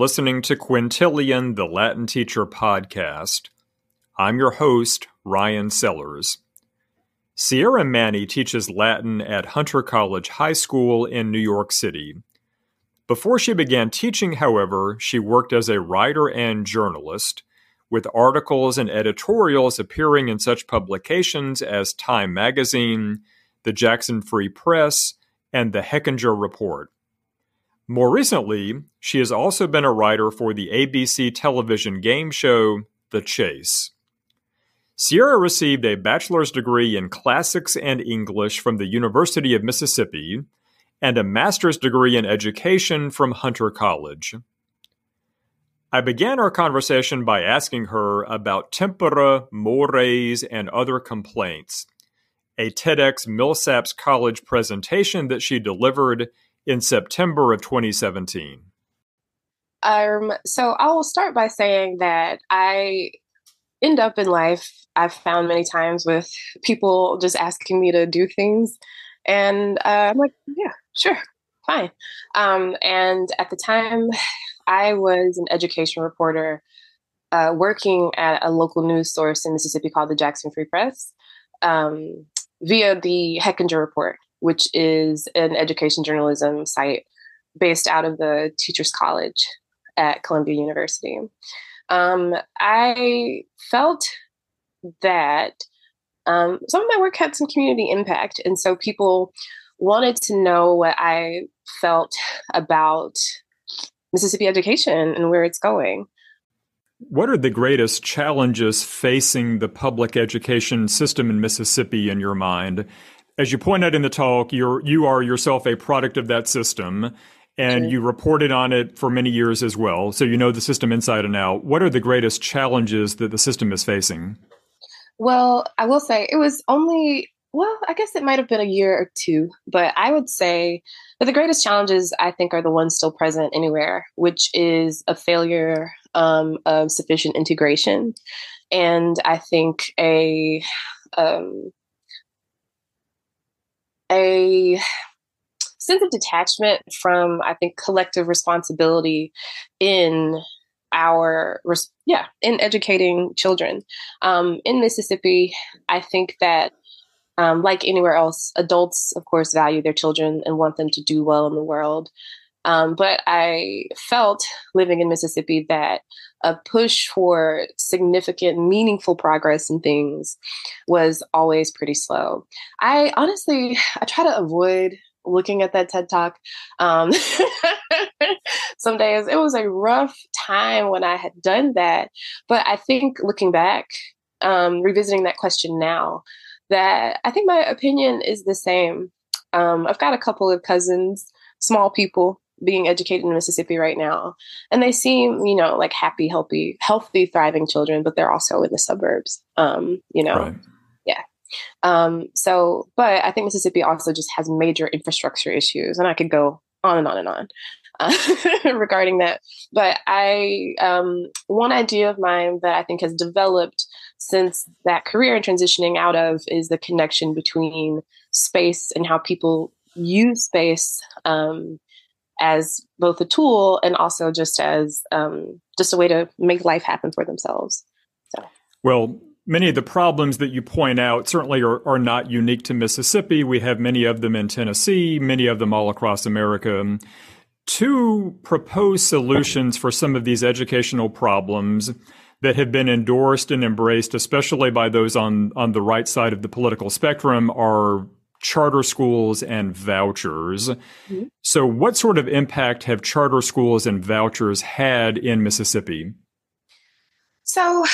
Listening to Quintilian, the Latin Teacher podcast. I'm your host, Ryan Sellers. Sierra Mannie teaches Latin at Hunter College High School in New York City. Before she began teaching, however, she worked as a writer and journalist, with articles and editorials appearing in such publications as Time Magazine, the Jackson Free Press, and the Hechinger Report. More recently, she has also been a writer for the ABC television game show The Chase. Sierra received a bachelor's degree in classics and English from the University of Mississippi and a master's degree in education from Hunter College. I began our conversation by asking her about tempora, mores, and other complaints, a TEDx Millsaps College presentation that she delivered in September of 2017? Um, so I will start by saying that I end up in life, I've found many times with people just asking me to do things. And uh, I'm like, yeah, sure, fine. Um, and at the time, I was an education reporter uh, working at a local news source in Mississippi called the Jackson Free Press um, via the Hechinger Report which is an education journalism site based out of the Teachers College at Columbia University. Um, I felt that um, some of my work had some community impact, and so people wanted to know what I felt about Mississippi education and where it's going. What are the greatest challenges facing the public education system in Mississippi in your mind? As you point out in the talk, you're you are yourself a product of that system and you reported on it for many years as well. So you know the system inside and out. What are the greatest challenges that the system is facing? Well, I will say it was only well, I guess it might have been a year or two, but I would say that the greatest challenges I think are the ones still present anywhere, which is a failure um, of sufficient integration, and I think a um, a sense of detachment from, I think, collective responsibility in our yeah in educating children. Um, in mississippi i think that um, like anywhere else adults of course value their children and want them to do well in the world. Um, but i felt living in mississippi that a push for significant, meaningful progress in things was always pretty slow. I honestly, I try to avoid looking at that TED Talk. Um, some days it was a rough time when I had done that, but I think looking back, um, revisiting that question now, that I think my opinion is the same. Um, I've got a couple of cousins, small people being educated in Mississippi right now. And they seem, you know, like happy, healthy, healthy, thriving children, but they're also in the suburbs. Um, you know. Right. Yeah. Um, so but I think Mississippi also just has major infrastructure issues. And I could go on and on and on. Uh, regarding that. But I, um, one idea of mine that I think has developed since that career and transitioning out of is the connection between space and how people use space um, as both a tool and also just as um, just a way to make life happen for themselves. So. Well, many of the problems that you point out certainly are, are not unique to Mississippi. We have many of them in Tennessee, many of them all across America. Two proposed solutions for some of these educational problems that have been endorsed and embraced, especially by those on, on the right side of the political spectrum, are charter schools and vouchers. Mm-hmm. So, what sort of impact have charter schools and vouchers had in Mississippi? So,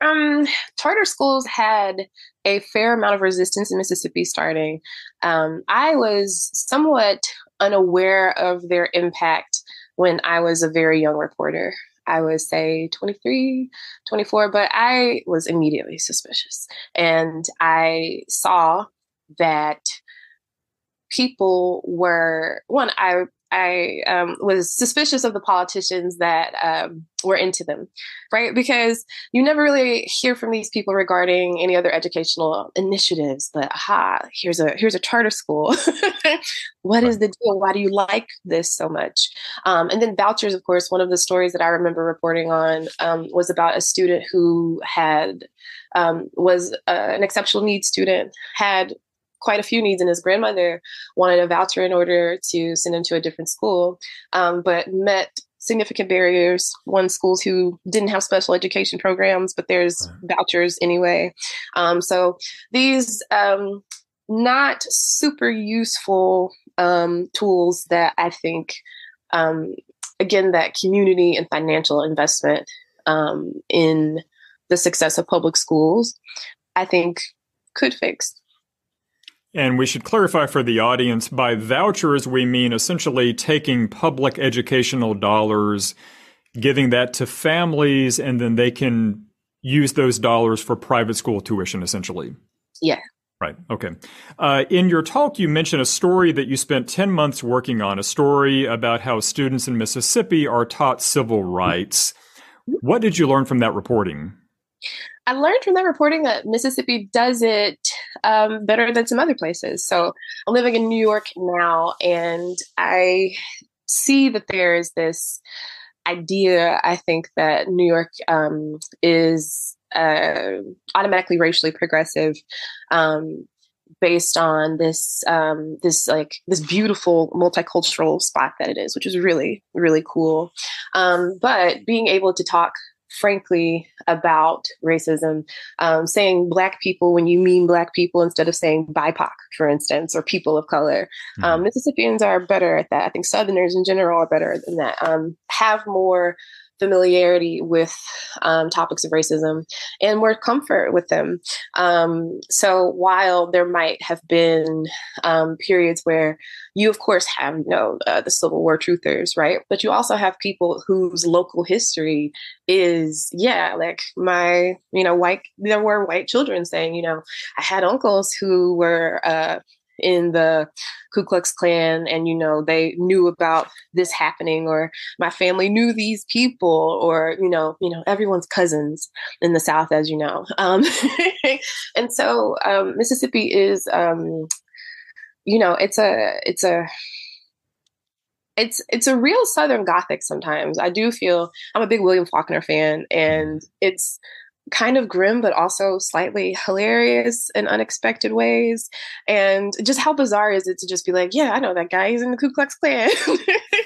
um, charter schools had a fair amount of resistance in Mississippi starting. Um, I was somewhat unaware of their impact when I was a very young reporter. I was say 23, 24, but I was immediately suspicious. And I saw that people were one i I um, was suspicious of the politicians that um, were into them, right? Because you never really hear from these people regarding any other educational initiatives. But aha, here's a here's a charter school. what is the deal? Why do you like this so much? Um, and then vouchers, of course. One of the stories that I remember reporting on um, was about a student who had um, was uh, an exceptional needs student, had quite a few needs, and his grandmother wanted a voucher in order to send him to a different school, um, but met significant barriers. One, schools who didn't have special education programs, but there's vouchers anyway. Um, so these um, not super useful um, tools that I think, um, again, that community and financial investment um, in the success of public schools, I think could fix. And we should clarify for the audience by vouchers, we mean essentially taking public educational dollars, giving that to families, and then they can use those dollars for private school tuition, essentially. Yeah. Right. Okay. Uh, in your talk, you mentioned a story that you spent 10 months working on, a story about how students in Mississippi are taught civil rights. What did you learn from that reporting? I learned from that reporting that Mississippi does it um, better than some other places. So I'm living in New York now, and I see that there is this idea. I think that New York um, is uh, automatically racially progressive. Um, based on this um, this like this beautiful multicultural spot that it is, which is really really cool. Um, but being able to talk frankly about racism, um, saying black people when you mean black people instead of saying BIPOC, for instance, or people of color. Mm-hmm. Um, Mississippians are better at that. I think Southerners in general are better than that. Um, have more familiarity with um, topics of racism and more comfort with them. Um, so while there might have been um, periods where you, of course, have you know uh, the Civil War truthers, right? But you also have people whose local history is, yeah, like my, you know, white. There were white children saying, you know, I had uncles who were. Uh, in the Ku Klux Klan and you know they knew about this happening or my family knew these people or you know you know everyone's cousins in the South as you know um, and so um, Mississippi is um, you know it's a it's a it's it's a real Southern Gothic sometimes. I do feel I'm a big William Faulkner fan, and it's kind of grim, but also slightly hilarious in unexpected ways. And just how bizarre is it to just be like, yeah, I know that guy. He's in the Ku Klux Klan.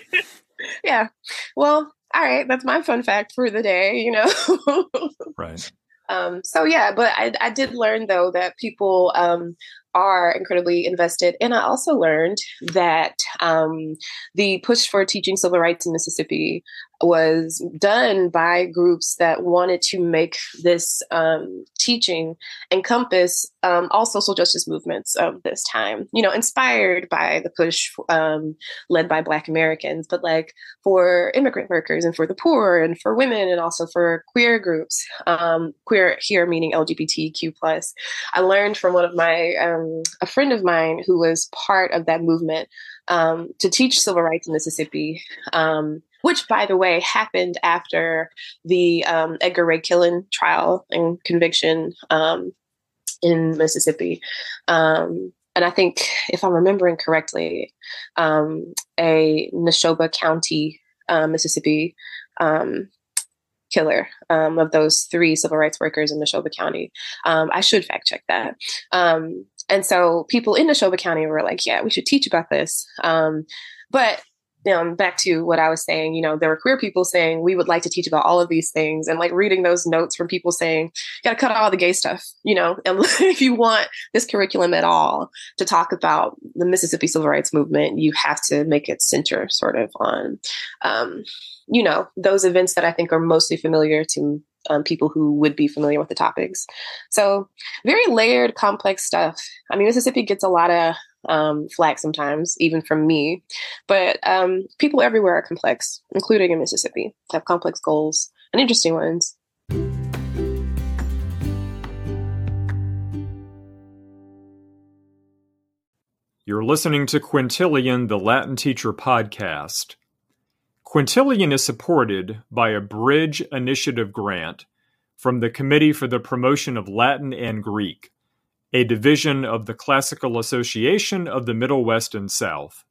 yeah. Well, all right. That's my fun fact for the day, you know? right. Um, so yeah, but I, I did learn though that people um, are incredibly invested. And I also learned that um, the push for teaching civil rights in Mississippi was done by groups that wanted to make this um, teaching encompass um, all social justice movements of this time, you know, inspired by the push um, led by Black Americans, but like for immigrant workers and for the poor and for women and also for queer groups, um, queer here meaning LGBTQ. plus. I learned from one of my um, a friend of mine who was part of that movement um, to teach civil rights in Mississippi, um, which, by the way, happened after the um, Edgar Ray Killen trial and conviction um, in Mississippi. And I think, if I'm remembering correctly, a Neshoba County, uh, Mississippi killer um, of those three civil rights workers in Neshoba County. Um, I should fact check that. Um, and so people in Neshoba County were like, yeah, we should teach about this. Um, but back to what I was saying, you know, there were queer people saying we would like to teach about all of these things, and like reading those notes from people saying, you got to cut out all the gay stuff, you know, and if you want this curriculum at all to talk about the Mississippi Civil Rights Movement, you have to make it center sort of on, um, you know, those events that I think are mostly familiar to um, people who would be familiar with the topics. So, very layered, complex stuff. I mean, Mississippi gets a lot of um, flack sometimes, even from me, but um, people everywhere are complex, including in Mississippi, have complex goals and interesting ones. You're listening to Quintilian, the Latin Teacher Podcast. Quintilian is supported by a Bridge Initiative grant from the Committee for the Promotion of Latin and Greek, a division of the Classical Association of the Middle West and South.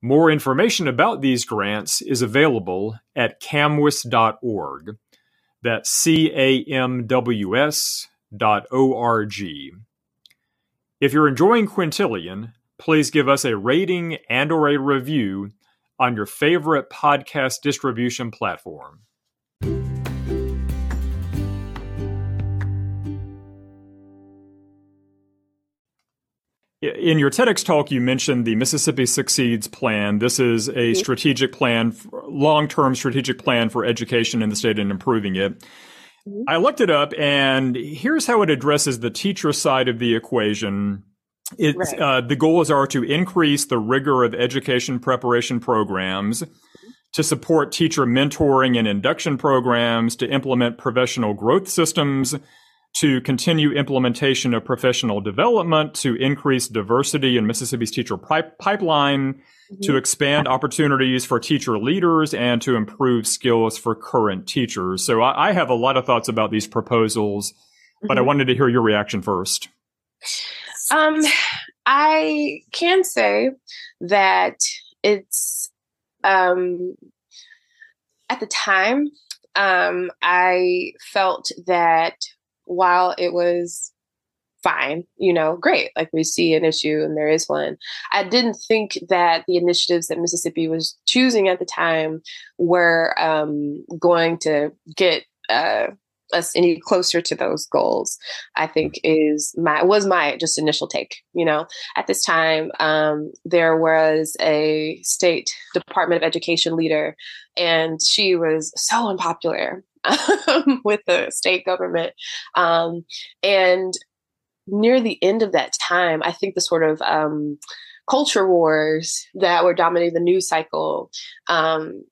More information about these grants is available at camwis.org. That's C A M W S dot O R G. If you're enjoying Quintilian, please give us a rating and or a review on your favorite podcast distribution platform. In your TEDx talk, you mentioned the Mississippi Succeeds plan. This is a strategic plan, long term strategic plan for education in the state and improving it. Mm-hmm. I looked it up, and here's how it addresses the teacher side of the equation right. uh, the goals are to increase the rigor of education preparation programs, to support teacher mentoring and induction programs, to implement professional growth systems, to continue implementation of professional development, to increase diversity in Mississippi's teacher pipeline, mm-hmm. to expand opportunities for teacher leaders, and to improve skills for current teachers. So I, I have a lot of thoughts about these proposals, mm-hmm. but I mm-hmm. wanted to hear your reaction first. Um, I can say that it's um, at the time um, I felt that while it was fine, you know, great, like we see an issue and there is one, I didn't think that the initiatives that Mississippi was choosing at the time were um, going to get uh, us any closer to those goals i think is my was my just initial take you know? At this time um, there was a state department of education leader and she was so unpopular um, with the state government um, and near the end of that time i think the sort of um, culture wars that were dominating the news cycle um,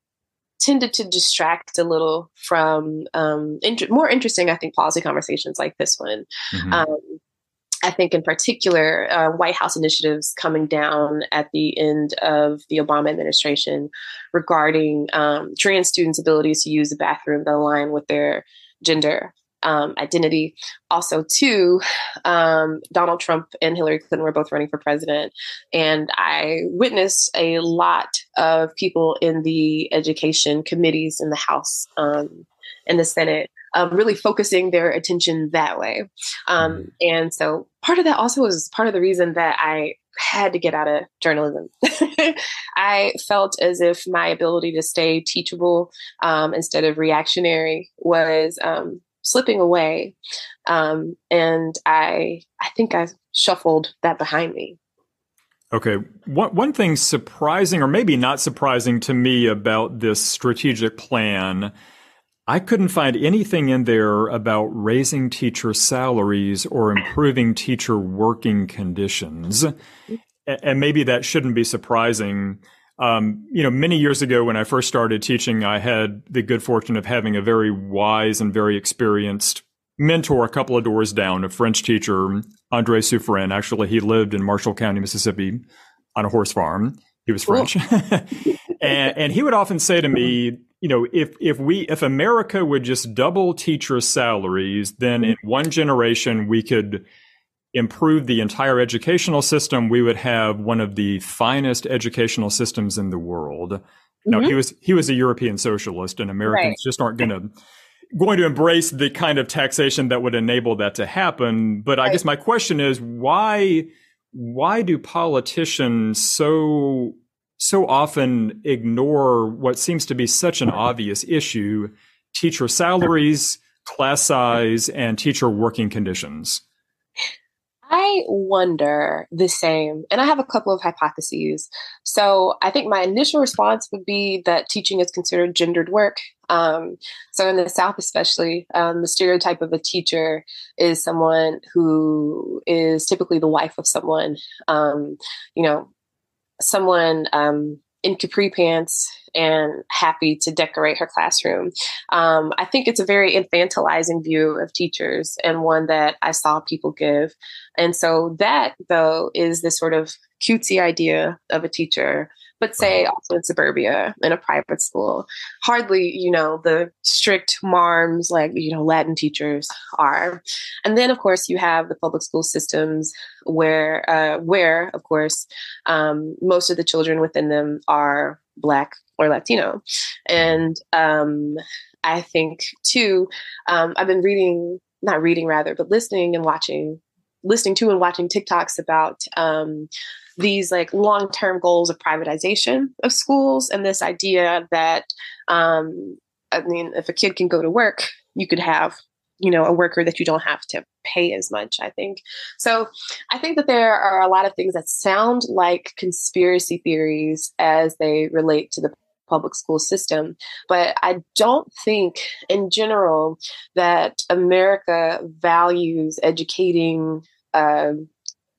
tended to distract a little from um, int- more interesting, I think, policy conversations like this one. Mm-hmm. Um, I think, in particular, uh, White House initiatives coming down at the end of the Obama administration regarding um, trans students' abilities to use the bathroom that align with their gender um, identity. Also, too, um, Donald Trump and Hillary Clinton were both running for president, and I witnessed a lot of people in the education committees in the House um, and the Senate um, really focusing their attention that way. Um, mm-hmm. and so, part of that also was part of the reason that I had to get out of journalism. I felt as if my ability to stay teachable um, instead of reactionary was um, slipping away. Um, and I, I think I shuffled that behind me. Okay. One, one thing surprising, or maybe not surprising to me about this strategic plan, I couldn't find anything in there about raising teacher salaries or improving teacher working conditions. And maybe that shouldn't be surprising. Um, you know, many years ago when I first started teaching, I had the good fortune of having a very wise and very experienced mentor a couple of doors down, a French teacher, Andre Suffren. Actually, he lived in Marshall County, Mississippi on a horse farm. He was French. and, and he would often say to me, you know, if, if we, if America would just double teacher salaries, then in one generation we could improve the entire educational system, we would have one of the finest educational systems in the world. Mm-hmm. Now he was he was a European socialist, and Americans right. just aren't going to going to embrace the kind of taxation that would enable that to happen. But right. I guess my question is why why do politicians so so often ignore what seems to be such an obvious issue teacher salaries class size and teacher working conditions I wonder the same, and I have a couple of hypotheses. So I think my initial response would be that teaching is considered gendered work. Um, so in the South, especially, um, the stereotype of a teacher is someone who is typically the wife of someone, um, you know, someone um, in capri pants and happy to decorate her classroom. Um, I think it's a very infantilizing view of teachers and one that I saw people give. And so that, though, is this sort of cutesy idea of a teacher but say also in suburbia in a private school hardly you know the strict marms like you know latin teachers are. And then of course you have the public school systems where uh, where of course um, most of the children within them are black or latino. And um, i think too um, i've been reading not reading rather but listening and watching listening to and watching tiktoks about um, these like long term goals of privatization of schools and this idea that um, I mean, if a kid can go to work, you could have you know a worker that you don't have to pay as much i think. So i think that there are a lot of things that sound like conspiracy theories as they relate to the public school system but i don't think in general that america values educating uh,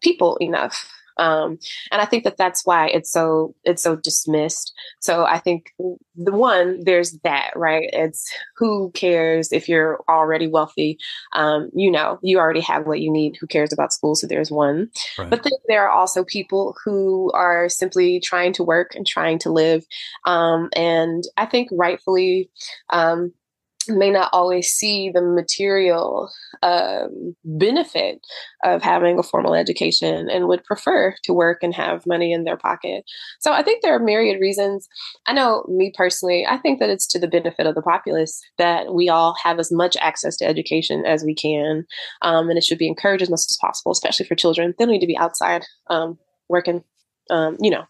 people enough um, and I think that that's why it's so it's so dismissed. So I think the one there's that right. It's who cares if you're already wealthy. Um, you know, you already have what you need. Who cares about school? So there's one. Right. But then there are also people who are simply trying to work and trying to live. Um, and I think rightfully um, may not always see the material um, benefit of having a formal education and would prefer to work and have money in their pocket. So I think there are myriad reasons. I know me personally, I think that it's to the benefit of the populace that we all have as much access to education as we can. Um, and it should be encouraged as much as possible, especially for children. They don't need to be outside um, working, um, you know.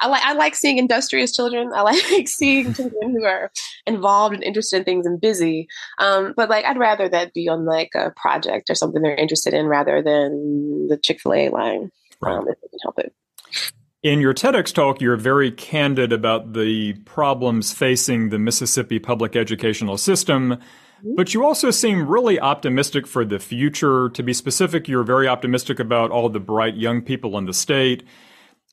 I like I like seeing industrious children. I like seeing children who are involved and interested in things and busy. Um, but like I'd rather that be on like a project or something they're interested in rather than the Chick Fil A line. Right. Um, if they can help it. In your TEDx talk, you're very candid about the problems facing the Mississippi public educational system. Mm-hmm. But you also seem really optimistic for the future. To be specific, you're very optimistic about all the bright young people in the state.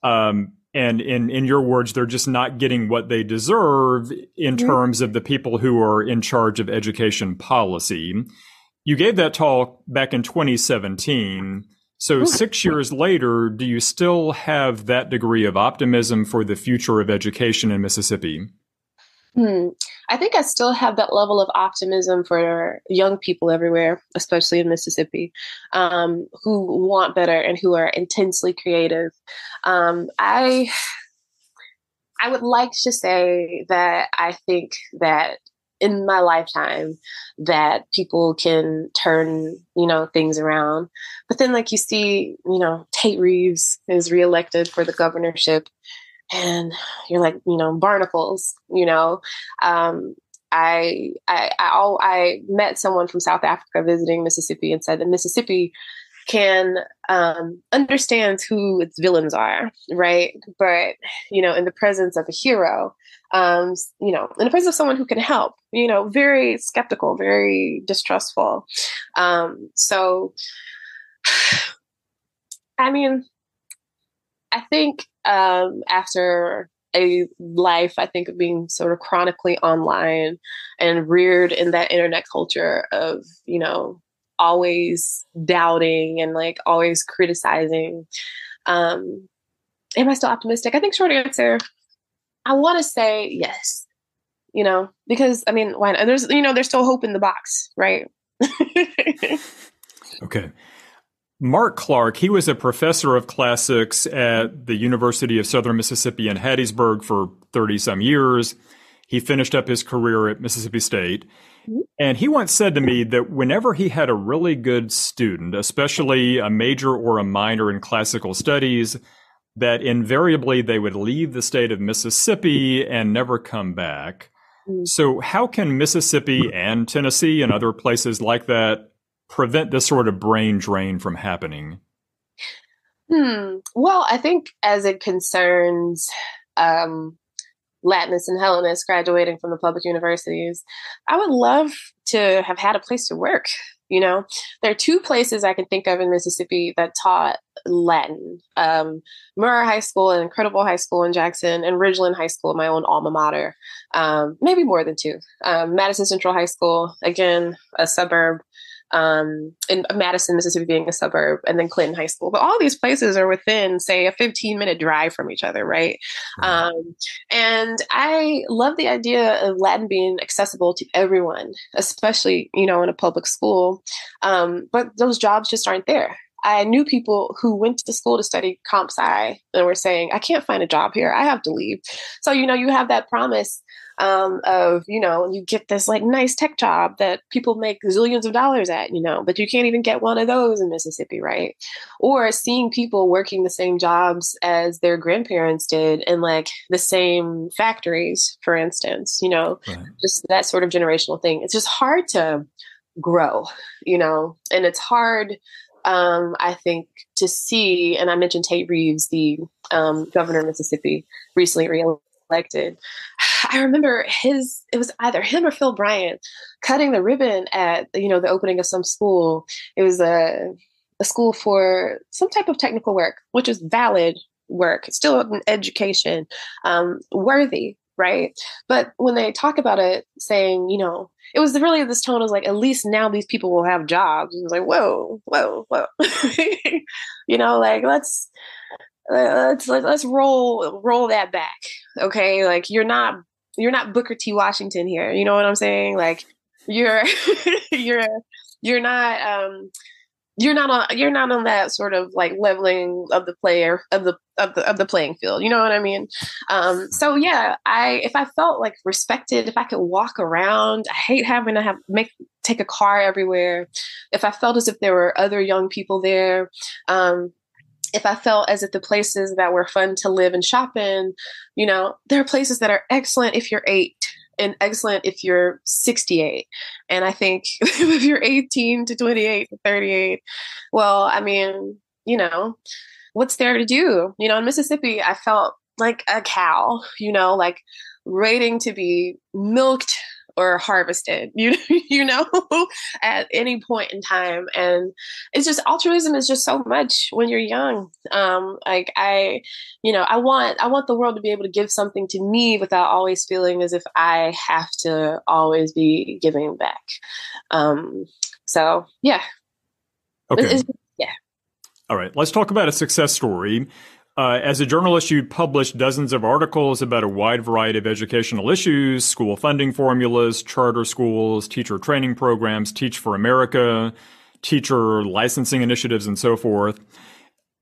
Um, and in in your words they're just not getting what they deserve in terms of the people who are in charge of education policy. You gave that talk back in 2017 so 6 years later do you still have that degree of optimism for the future of education in Mississippi? Hmm. I think I still have that level of optimism for young people everywhere, especially in Mississippi, um, who want better and who are intensely creative. Um, I I would like to say that I think that in my lifetime that people can turn you know things around but then like you see you know tate reeves is reelected for the governorship and you're like, you know, barnacles, you know. Um, I, I, I, I met someone from South Africa visiting Mississippi and said that Mississippi can um, understands who its villains are, right? But you know, in the presence of a hero, um, you know, in the presence of someone who can help, you know, very skeptical, very distrustful. Um, so, I mean, I think um, after a life, I think, of being sort of chronically online and reared in that internet culture of, you know, always doubting and like always criticizing. Um, am I still optimistic? I think short answer, I want to say yes. You know, because I mean, why not? There's, you know, there's still hope in the box, right? okay. Mark Clark, he was a professor of classics at the University of Southern Mississippi in Hattiesburg for 30 some years. He finished up his career at Mississippi State. And he once said to me that whenever he had a really good student, especially a major or a minor in classical studies, that invariably they would leave the state of Mississippi and never come back. Mm. So, how can Mississippi and Tennessee and other places like that prevent this sort of brain drain from happening? Hmm. Well, I think as it concerns um, Latinists and Hellenists graduating from the public universities, I would love to have had a place to work. You know, there are two places I can think of in Mississippi that taught Latin. Um, Murrah High School, an incredible high school in Jackson, and Ridgeland High School, my own alma mater. Um, maybe more than two. Um, Madison Central High School, again, a suburb um, in Madison, Mississippi being a suburb, and then Clinton High School. But all these places are within, say, a 15 minute drive from each other, right? Um, and I love the idea of Latin being accessible to everyone, especially, you know, in a public school. Um, but those jobs just aren't there. I knew people who went to school to study comp sci and were saying, I can't find a job here. I have to leave. So, you know, you have that promise um, of you know you get this like nice tech job that people make zillions of dollars at you know but you can't even get one of those in mississippi right or seeing people working the same jobs as their grandparents did in like the same factories for instance you know right. just that sort of generational thing it's just hard to grow you know and it's hard um, I think to see, and I mentioned Tate Reeves, the um, governor of Mississippi, recently elected. I remember his, it was either him or Phil Bryant cutting the ribbon at, you know, the opening of some school. It was a, a school for some type of technical work, which is valid work, still an education, um, worthy, right? But when they talk about it, saying, you know, it was really this tone was like, at least now these people will have jobs. It was like, whoa, whoa, whoa. you know, like let's let's let's roll roll that back okay like you're not you're not booker t washington here you know what i'm saying like you're you're you're not um you're not on you're not on that sort of like leveling of the player of the of the of the playing field you know what i mean? Um so yeah i if i felt like respected if i could walk around i hate having to have make take a car everywhere. If i felt as if there were other young people there um if I felt as if the places that were fun to live and shop in, you know, there are places that are excellent if you're eight and excellent if you're 68. And I think if you're 18 to 28 to 38, well, I mean, you know, what's there to do? You know, in Mississippi, I felt like a cow, you know, like waiting to be milked or harvested you you know at any point in time. And it's just altruism is just so much when you're young. Um like i you know i want i want the world to be able to give something to me without always feeling as if i have to always be giving back. Um so yeah. Okay. it's, it's, yeah. All right. Let's talk about a success story uh, as a journalist, you published dozens of articles about a wide variety of educational issues, school funding formulas, charter schools, teacher training programs, Teach for America, teacher licensing initiatives, and so forth.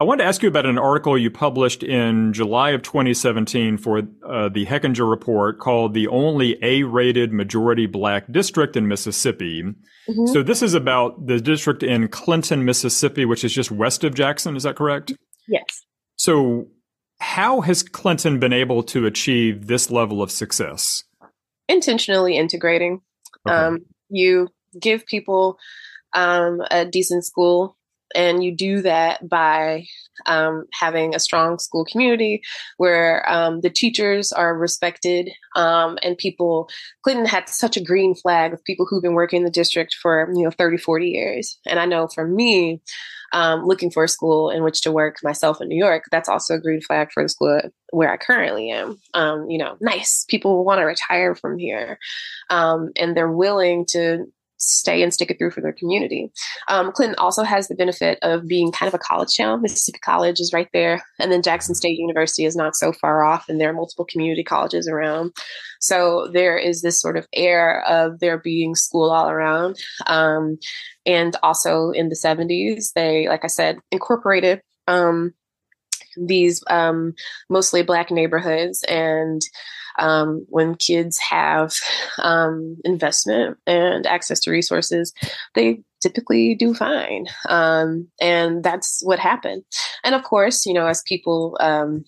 I wanted to ask you about an article you published in July of 2017 for uh, the Hechinger Report called The Only A Rated Majority Black District in Mississippi. Mm-hmm. So, this is about the district in Clinton, Mississippi, which is just west of Jackson. Is that correct? Yes. So, how has Clinton been able to achieve this level of success? Intentionally integrating. Okay. Um, you give people um, a decent school, and you do that by um, having a strong school community where um, the teachers are respected um, and people clinton had such a green flag of people who've been working in the district for you know 30 40 years and i know for me um, looking for a school in which to work myself in New York, that's also a green flag for the school where I currently am. Um, you know, nice people want to retire from here, um, and they're willing to stay and stick it through for their community. Um, Clinton also has the benefit of being kind of a college town. Mississippi College is right there, and then Jackson State University is not so far off, and there are multiple community colleges around. So there is this sort of air of there being school all around. Um, and also in the 70s, they, like I said, incorporated um, these um, mostly black neighborhoods and um, when kids have um, investment and access to resources, they typically do fine. Um, and that's what happened. And of course, you know, as people, um,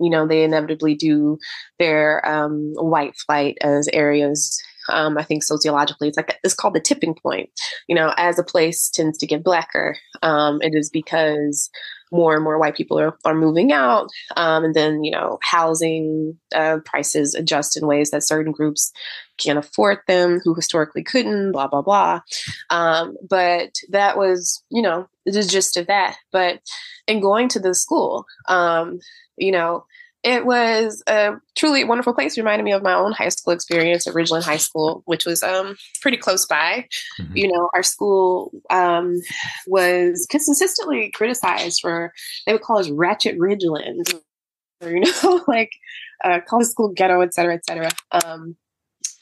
you know, they inevitably do their um, white flight as areas um, I think sociologically, it's like it's called the tipping point. You know, as a place tends to get blacker, um, it is because more and more white people are, are moving out. Um, and then, you know, housing uh, prices adjust in ways that certain groups can't afford them who historically couldn't, blah, blah, blah. Um, but that was, you know, the gist of that. But in going to the school, um, you know, it was a truly wonderful place. It reminded me of my own high school experience at Ridgeland High School, which was um, pretty close by. Mm-hmm. You know, our school um, was consistently criticized for, they would call us Ratchet Ridgeland, or, you know, like uh, college school ghetto, et cetera, et cetera. Um,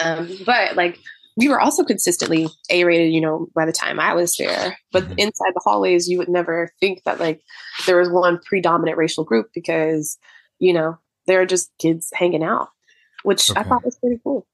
um, but like, we were also consistently A rated, you know, by the time I was there. But mm-hmm. inside the hallways, you would never think that like there was one predominant racial group because you know, they're just kids hanging out, which okay. I thought was pretty cool.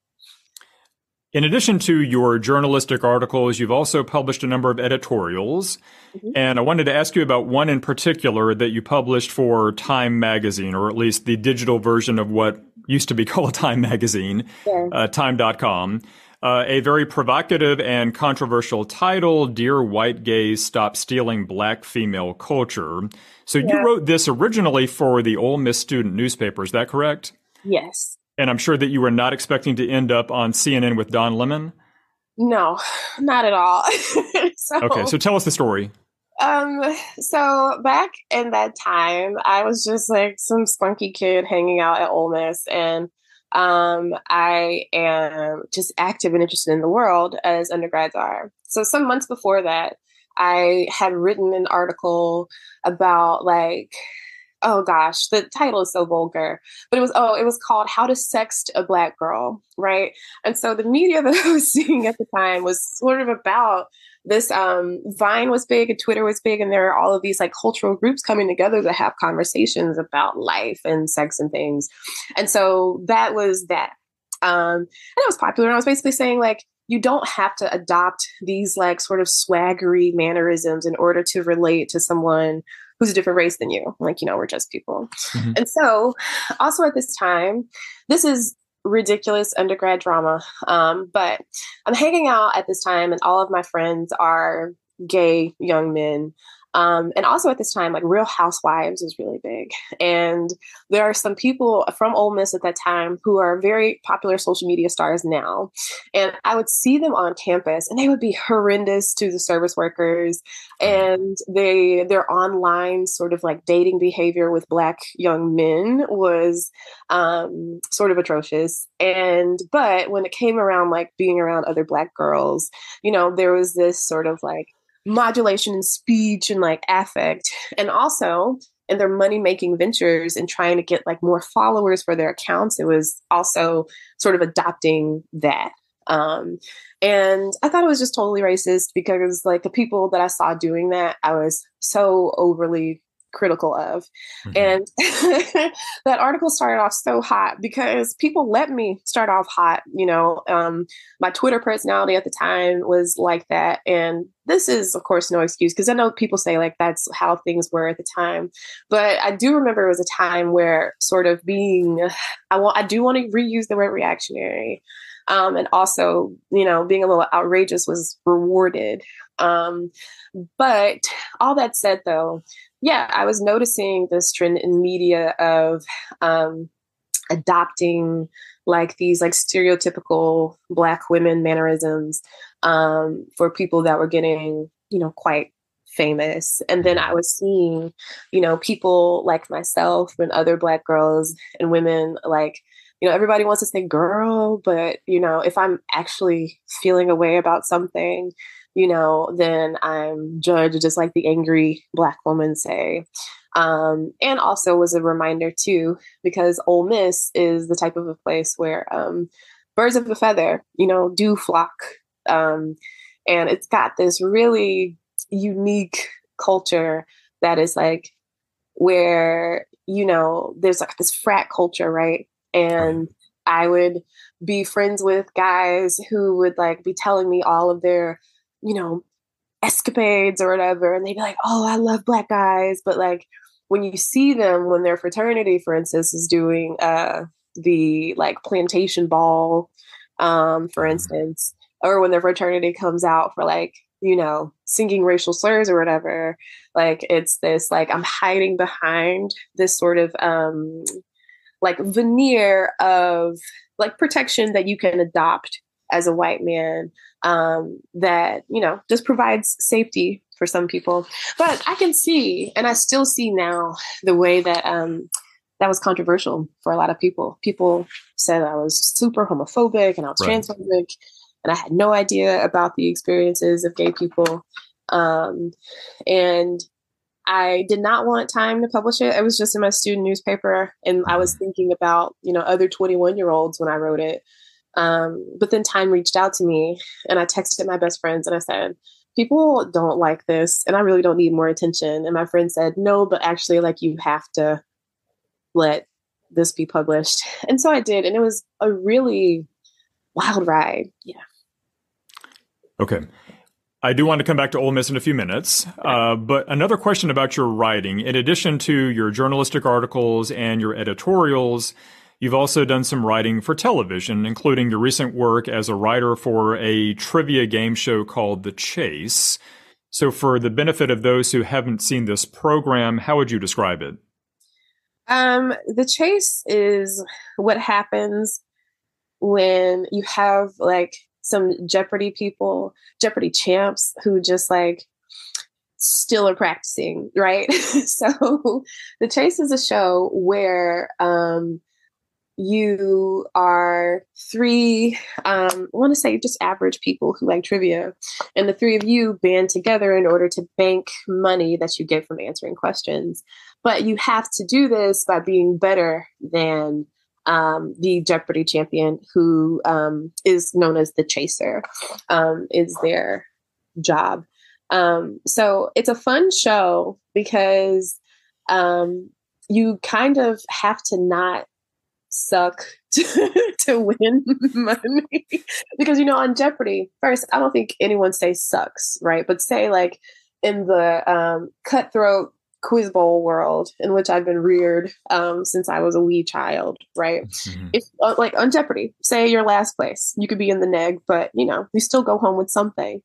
In addition to your journalistic articles, you've also published a number of editorials. Mm-hmm. And I wanted to ask you about one in particular that you published for Time Magazine, or at least the digital version of what used to be called Time Magazine, yeah. uh, time.com. Uh, a very provocative and controversial title, Dear White Gays, Stop Stealing Black Female Culture. So yeah. you wrote this originally for the Ole Miss student newspaper, is that correct? Yes. And I'm sure that you were not expecting to end up on CNN with Don Lemon? No, not at all. so, okay, so tell us the story. Um, so back in that time, I was just like some spunky kid hanging out at Ole Miss, and um, I am just active and interested in the world as undergrads are. So some months before that, I had written an article about like, oh gosh, the title is so vulgar, but it was oh, it was called "How to Sext a Black Girl," right? And so the media that I was seeing at the time was sort of about this um, Vine was big and Twitter was big, and there are all of these like cultural groups coming together to have conversations about life and sex and things. And so that was that. Um, and it was popular. And I was basically saying like, you don't have to adopt these like sort of swaggery mannerisms in order to relate to someone who's a different race than you. Like, you know, we're just people. Mm-hmm. And so, also at this time, this is ridiculous undergrad drama. Um, but I'm hanging out at this time, and all of my friends are gay young men. Um, and also at this time, like Real Housewives was really big. And there are some people from Ole Miss at that time who are very popular social media stars now. And I would see them on campus and they would be horrendous to the service workers. And they their online sort of like dating behavior with black young men was um, sort of atrocious. And but when it came around like being around other black girls, you know, there was this sort of like modulation and speech and like affect and also in their money making ventures and trying to get like more followers for their accounts it was also sort of adopting that. Um and i thought it was just totally racist because like the people that i saw doing that i was so overly critical of. Mm-hmm. And that article started off so hot because people let me start off hot. You know, um, my Twitter personality at the time was like that. And this is, of course, no excuse because I know people say like that's how things were at the time. But I do remember it was a time where sort of being, I want, I do want to reuse the word reactionary. Um, and also, you know, being a little outrageous was rewarded. Um, but all that said, though, yeah, I was noticing this trend in media of um, adopting like these like stereotypical black women mannerisms um, for people that were getting you know quite famous. And then i was seeing you know people like myself and other black girls and women like you know everybody wants to say girl but you know if i'm actually feeling a way about something you know, then I'm judged just like the angry black woman say. Um, and also was a reminder too, because Ole Miss is the type of a place where um, birds of a feather, you know, do flock. Um, and it's got this really unique culture that is like where, you know, there's like this frat culture, right? And I would be friends with guys who would like be telling me all of their you know, escapades or whatever. And they'd be like, oh, I love black guys. But like when you see them, when their fraternity, for instance, is doing uh, the like plantation ball, um, for mm-hmm. instance, or when their fraternity comes out for like you know, singing racial slurs or whatever. Like it's this like I'm hiding behind this sort of um like veneer of like protection that you can adopt as a white man um that, you know, just provides safety for some people. But I can see and I still see now the way that um that was controversial for a lot of people. People said I was super homophobic and I was right. transphobic and I had no idea about the experiences of gay people. Um, and I did not want time to publish it. It was just in my student newspaper, and I was mm-hmm. thinking about you know other 21 year olds when I wrote it. Um, but then Time reached out to me, and I texted my best friends, and I said, "People don't like this, and I really don't need more attention." And my friend said, "No, but actually, like you have to let this be published." And so I did, and it was a really wild ride. Yeah. Okay. I do want to come back to Ole Miss in a few minutes, uh, but another question about your writing. In addition to your journalistic articles and your editorials, you've also done some writing for television, including your recent work as a writer for a trivia game show called The Chase. So, for the benefit of those who haven't seen this program, how would you describe it? Um, the Chase is what happens when you have like some Jeopardy people, Jeopardy champs who just like still are practicing, right? so The Chase is a show where um, you are three, um, I want to say just average people who like trivia, and the three of you band together in order to bank money that you get from answering questions. But you have to do this by being better than um, the Jeopardy champion, who um, is known as the Chaser, um, is their job. Um, so it's a fun show because um, you kind of have to not suck to, to win money because you know on jeopardy first i don't think anyone say sucks right but say like in the um, cutthroat quiz bowl world in which I've been reared um, since I was a wee child, right? Mm-hmm. If uh, like on Jeopardy, say your last place, you could be in the neg, but you know you still go home with something.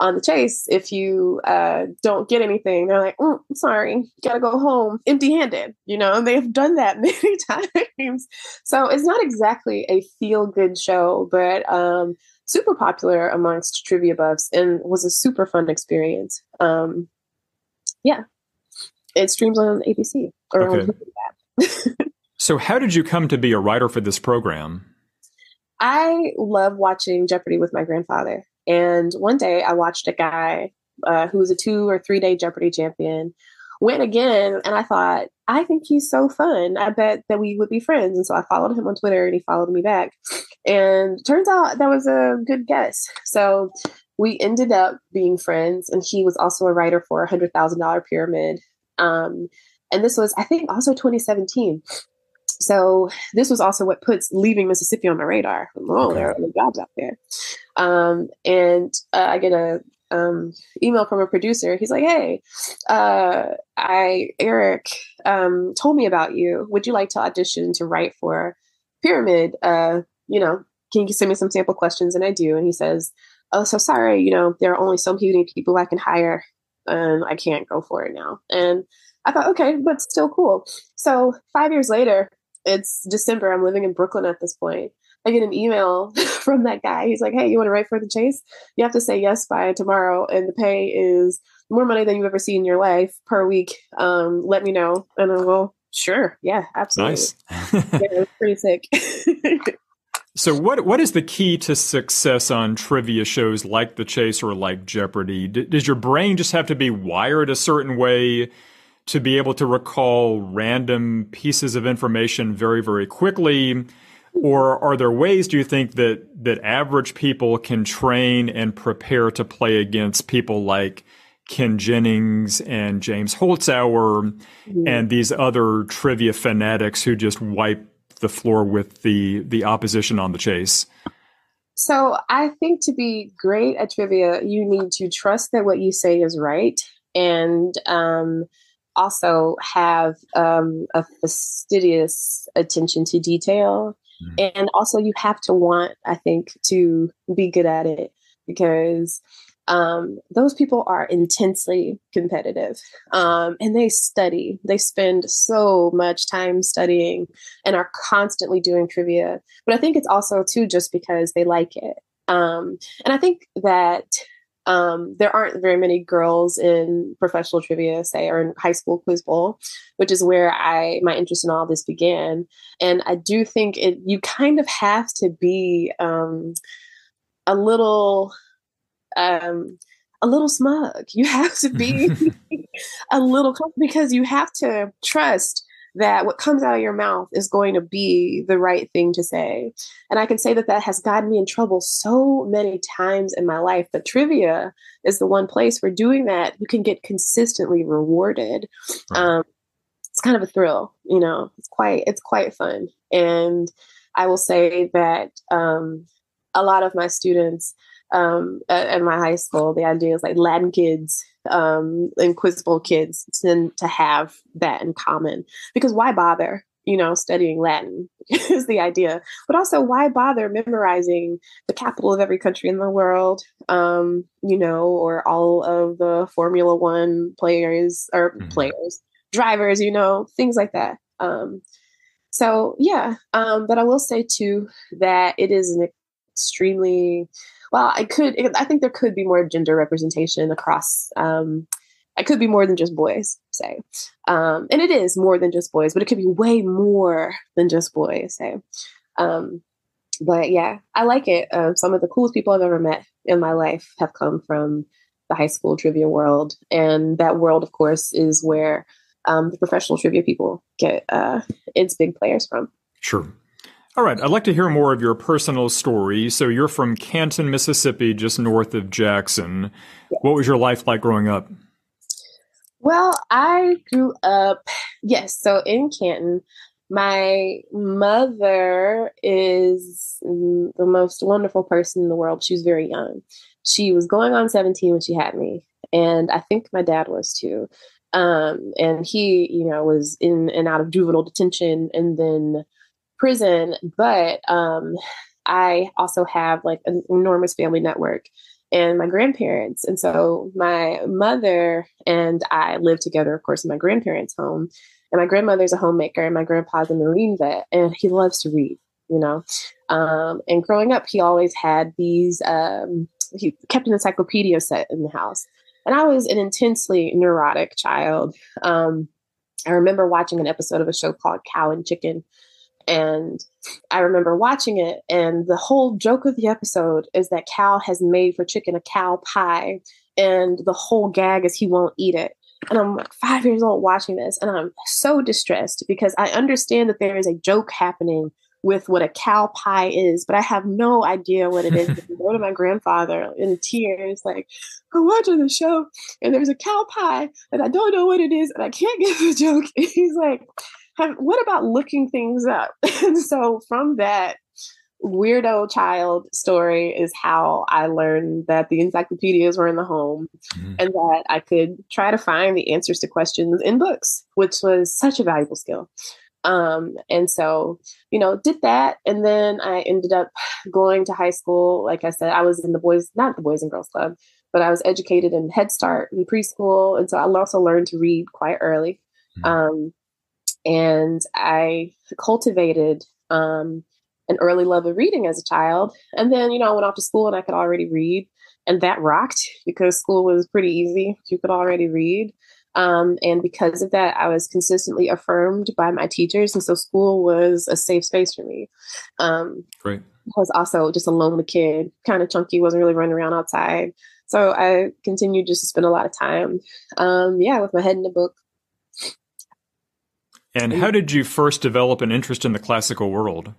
On the chase, if you uh, don't get anything, they're like, mm, "Sorry, gotta go home empty-handed." You know, and they've done that many times. So it's not exactly a feel-good show, but um, super popular amongst trivia buffs and was a super fun experience. Um, yeah, it streams on ABC or okay. on so, how did you come to be a writer for this program? I love watching Jeopardy with my grandfather. And one day I watched a guy uh, who was a two or three day Jeopardy champion win again. And I thought, I think he's so fun. I bet that we would be friends. And so I followed him on Twitter and he followed me back. And turns out that was a good guess. So we ended up being friends. And he was also a writer for a $100,000 pyramid um, and this was, I think, also 2017. So this was also what puts leaving Mississippi on my radar. Oh, okay. there are other jobs out there. Um, and uh, I get a um, email from a producer. He's like, "Hey, uh, I Eric um, told me about you. Would you like to audition to write for Pyramid? Uh, you know, can you send me some sample questions?" And I do. And he says, "Oh, so sorry. You know, there are only so many people I can hire and I can't go for it now. And I thought, okay, but still cool. So five years later, it's December. I'm living in Brooklyn at this point. I get an email from that guy. He's like, hey, you want to write for the chase? You have to say yes by tomorrow, and the pay is more money than you've ever seen in your life per week. Um, let me know. And I'm well, sure. Yeah, absolutely. Nice. yeah, it pretty sick. So what what is the key to success on trivia shows like The Chase or like Jeopardy? D- does your brain just have to be wired a certain way to be able to recall random pieces of information very very quickly? Or are there ways do you think that that average people can train and prepare to play against people like Ken Jennings and James Holzhauer mm-hmm. and these other trivia fanatics who just wipe the floor with the the opposition on the chase? So I think to be great at trivia, you need to trust that what you say is right, and um, also have um, a fastidious attention to detail. Mm-hmm. And also, you have to want, I think, to be good at it because um, those people are intensely competitive um, and they study. They spend so much time studying and are constantly doing trivia. But I think it's also, too, just because they like it. Um, and I think that um, there aren't very many girls in professional trivia, say, or in high school quiz bowl, which is where I my interest in all this began. And I do think it you kind of have to be um, a little um, a little smug. You have to be a little because you have to trust that what comes out of your mouth is going to be the right thing to say. And I can say that that has gotten me in trouble so many times in my life. But trivia is the one place where doing that you can get consistently rewarded. Um, it's kind of a thrill, you know. It's quite it's quite fun, and I will say that um, a lot of my students um, at, at, my high school, the idea is like Latin kids um, and Quiz Bowl kids tend to have that in common. Because why bother, you know, studying Latin is the idea. But also, why bother memorizing the capital of every country in the world, um, you know, or all of the Formula One players or mm-hmm. players, drivers, you know, things like that. Um, so yeah, um, but I will say too that it is an extremely well, I could. I think there could be more gender representation across. Um, I could be more than just boys, say, um, and it is more than just boys, but it could be way more than just boys, say. Um, but yeah, I like it. Uh, some of the coolest people I've ever met in my life have come from the high school trivia world, and that world, of course, is where um, the professional trivia people get uh, its big players from. Sure. All right, I'd like to hear more of your personal story. So you're from Canton, Mississippi, just north of Jackson. What was your life like growing up? Well, I grew up, yes, so in Canton. My mother is the most wonderful person in the world. She was very young. She was going on 17 when she had me, and I think my dad was too. Um, and he, you know, was in and out of juvenile detention and then prison, but um, I also have like an enormous family network and my grandparents. And so my mother and I live together, of course, in my grandparents' home. And my grandmother's a homemaker, and my grandpa's a Marine vet, and he loves to read, you know. Um, and growing up, he always had these, um, he kept an encyclopedia set in the house. And I was an intensely neurotic child. Um, I remember watching an episode of a show called Cow and Chicken, and I remember watching it, and the whole joke of the episode is that Cal has made for chicken a cow pie, and the whole gag is he won't eat it. And I'm like five years old watching this, and I'm so distressed because I understand that there is a joke happening with what a cow pie is, but I have no idea what it is. I go to my grandfather in tears, like, I'm watching the show, and there's a cow pie, and I don't know what it is, and I can't get the joke. And he's like, have, what about looking things up? and so from that weirdo child story is how I learned that the encyclopedias were in the home mm-hmm. and that I could try to find the answers to questions in books, which was such a valuable skill. Um, and so, you know, did that. And then I ended up going to high school. Like I said, I was in the boys, not the Boys and Girls Club, but I was educated in Head Start and preschool. And so I also learned to read quite early. Mm-hmm. Um, and I cultivated um, an early love of reading as a child. And then, you know, I went off to school and I could already read. And that rocked because school was pretty easy. You could already read. Um, and because of that, I was consistently affirmed by my teachers. And so school was a safe space for me. Um, Great. I was also just a lonely kid, kind of chunky, wasn't really running around outside. So I continued just to spend a lot of time, um, yeah, with my head in the book. And how did you first develop an interest in the classical world?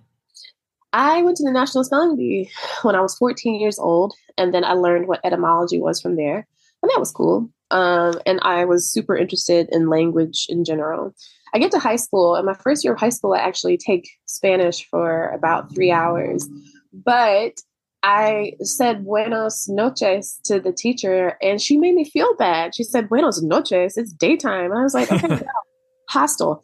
I went to the National Spelling Bee when I was 14 years old, and then I learned what etymology was from there, and that was cool. Um, and I was super interested in language in general. I get to high school, and my first year of high school, I actually take Spanish for about three hours, but I said buenos noches to the teacher, and she made me feel bad. She said buenos noches, it's daytime. And I was like, okay, hostile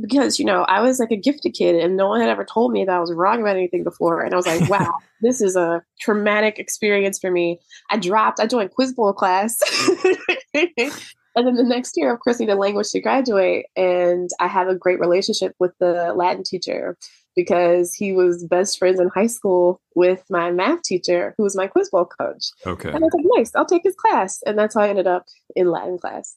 because, you know, I was like a gifted kid and no one had ever told me that I was wrong about anything before. And I was like, wow, this is a traumatic experience for me. I dropped, I joined quiz bowl class. and then the next year, of course, I needed language to graduate. And I have a great relationship with the Latin teacher because he was best friends in high school with my math teacher, who was my quiz bowl coach. Okay. And I was like, nice, I'll take his class. And that's how I ended up in Latin class.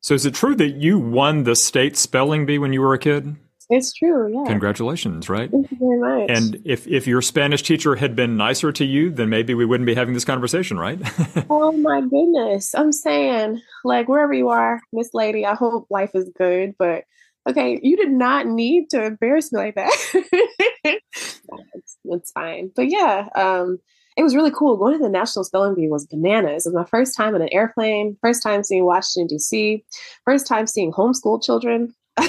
So is it true that you won the state spelling bee when you were a kid? It's true, yeah. Congratulations, right? Thank you very much. And if, if your Spanish teacher had been nicer to you, then maybe we wouldn't be having this conversation, right? oh my goodness. I'm saying, like, wherever you are, Miss Lady, I hope life is good. But okay, you did not need to embarrass me like that. it's, it's fine. But yeah, um, it was really cool. Going to the National Spelling Bee was bananas. It was my first time in an airplane, first time seeing Washington, D.C., first time seeing homeschool children.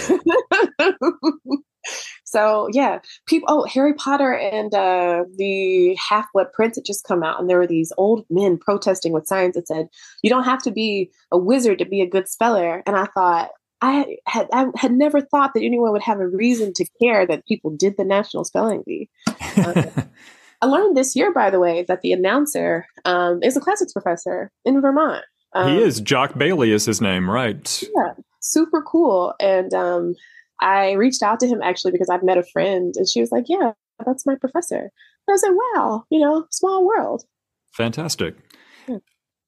so yeah, people. Oh, Harry Potter and uh, the Half Blood Prince had just come out, and there were these old men protesting with signs that said, "You don't have to be a wizard to be a good speller." And I thought, I had I had never thought that anyone would have a reason to care that people did the National Spelling Bee. Uh, I learned this year, by the way, that the announcer um, is a classics professor in Vermont. Um, he is. Jacques Bailly is his name, right? Yeah, super cool. And um, I reached out to him actually because I've met a friend, and she was like, "Yeah, that's my professor." And I was like, "Wow, you know, small world." Fantastic. Yeah.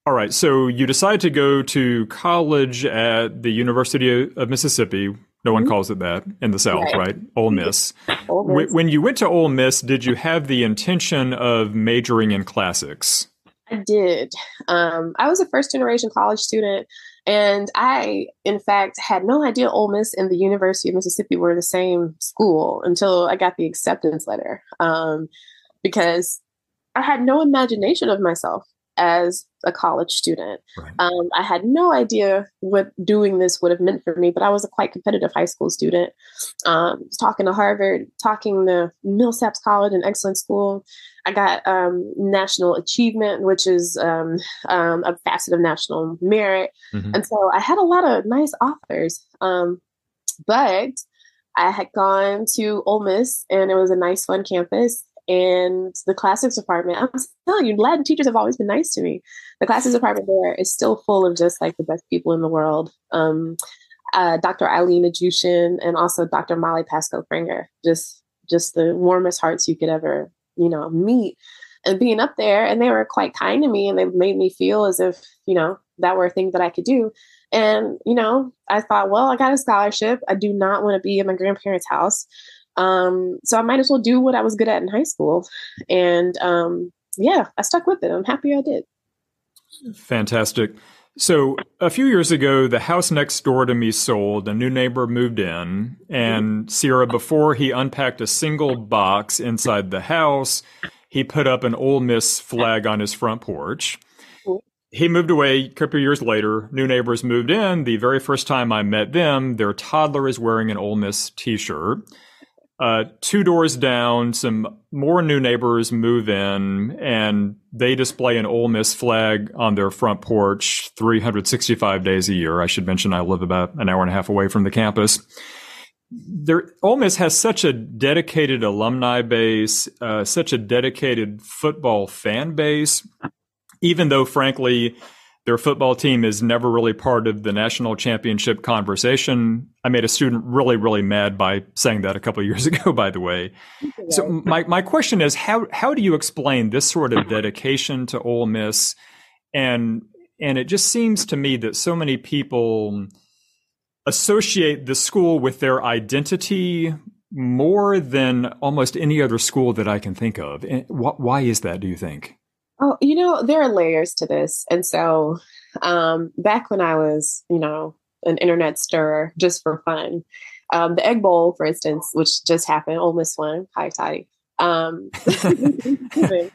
All right, so you decide to go to college at the University of Mississippi, no one mm-hmm. calls it that in the South, right? right? Ole Miss. Ole Miss. When you went to Ole Miss, did you have the intention of majoring in classics? I did. Um, I was a first generation college student, and I, in fact, had no idea Ole Miss and the University of Mississippi were the same school until I got the acceptance letter. Um, because I had no imagination of myself as a college student. Right. Um, I had no idea what doing this would have meant for me, but I was a quite competitive high school student. Um, talking to Harvard, talking to Millsaps College, an excellent school. I got um, national achievement, which is um, um, a facet of national merit. Mm-hmm. And so I had a lot of nice offers. Um, but I had gone to Ole Miss and it was a nice, fun campus and the classics department. I'm telling you, Latin teachers have always been nice to me. The classics department there is still full of just like the best people in the world. Um, uh, Dr. Aileen Ajootian and also Dr. Molly Pasco Pranger, just just the warmest hearts you could ever, you know, meet. And being up there, and they were quite kind to me, and they made me feel as if, you know, that were a thing that I could do. And, you know, I thought, well, I got a scholarship. I do not want to be in my grandparents' house. Um, so I might as well do what I was good at in high school. And um, yeah, I stuck with it. I'm happy I did. Fantastic. So a few years ago, the house next door to me sold. A new neighbor moved in, and Sierra, before he unpacked a single box inside the house, he put up an Ole Miss flag on his front porch. He moved away a couple years later. New neighbors moved in. The very first time I met them, their toddler is wearing an Ole Miss T-shirt. Uh, two doors down, some more new neighbors move in, and they display an Ole Miss flag on their front porch 365 days a year. I should mention I live about an hour and a half away from the campus. There, Ole Miss has such a dedicated alumni base, uh, such a dedicated football fan base. Even though, frankly, their football team is never really part of the national championship conversation. I made a student really, really mad by saying that a couple of years ago, by the way. So my, my question is how how do you explain this sort of dedication to Ole Miss? And and it just seems to me that so many people associate the school with their identity more than almost any other school that I can think of. Why is that, do you think? Oh, you know, there are layers to this. And so um, back when I was, you know, an internet stirrer just for fun, um, the Egg Bowl, for instance, which just happened, Ole Miss won. Hotty Toddy. Um,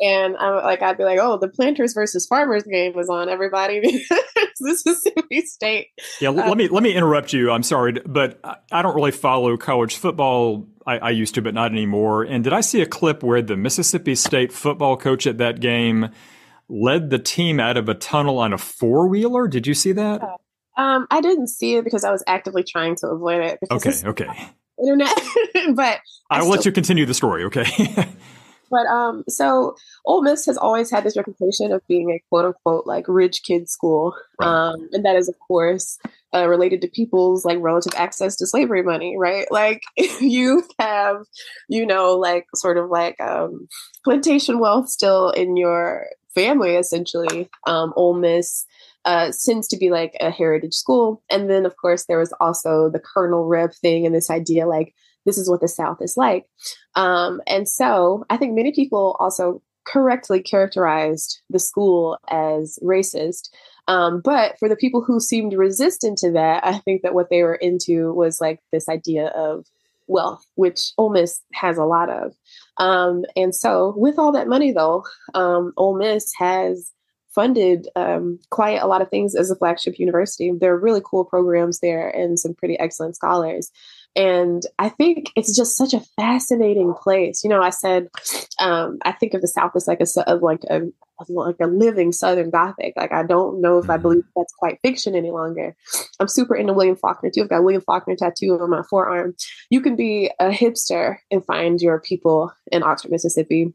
and I'm like, I'd be like, oh, the Planters versus Farmers game was on. Everybody, this is Mississippi State. Yeah, let me let me interrupt you. I'm sorry, but I don't really follow college football. I, I, used to, but not anymore. And did I see a clip where the Mississippi State football coach at that game led the team out of a tunnel on a four wheeler? Did you see that? Um, I didn't see it because I was actively trying to avoid it. Okay, okay. Internet, but I will let you continue the story. Okay. But um, so Ole Miss has always had this reputation of being a quote unquote like rich kid school, right. um, and that is of course uh, related to people's like relative access to slavery money, right? Like if you have, you know, like sort of like um, plantation wealth still in your family, essentially, um, Ole Miss uh, tends to be like a heritage school. And then, of course, there was also the Colonel Reb thing and this idea like this is what the South is like. Um, and so I think many people also correctly characterized the school as racist. Um, but for the people who seemed resistant to that, I think that what they were into was like this idea of wealth, which Ole Miss has a lot of. Um, and so, with all that money, though, um, Ole Miss has funded um, quite a lot of things as a flagship university. There are really cool programs there and some pretty excellent scholars. And I think it's just such a fascinating place. You know, I said um, I think of the South as like a of like a like a living Southern Gothic. Like I don't know if I mm-hmm. believe that's quite fiction any longer. I'm super into William Faulkner too. I've got William Faulkner tattoo on my forearm. You can be a hipster and find your people in Oxford, Mississippi.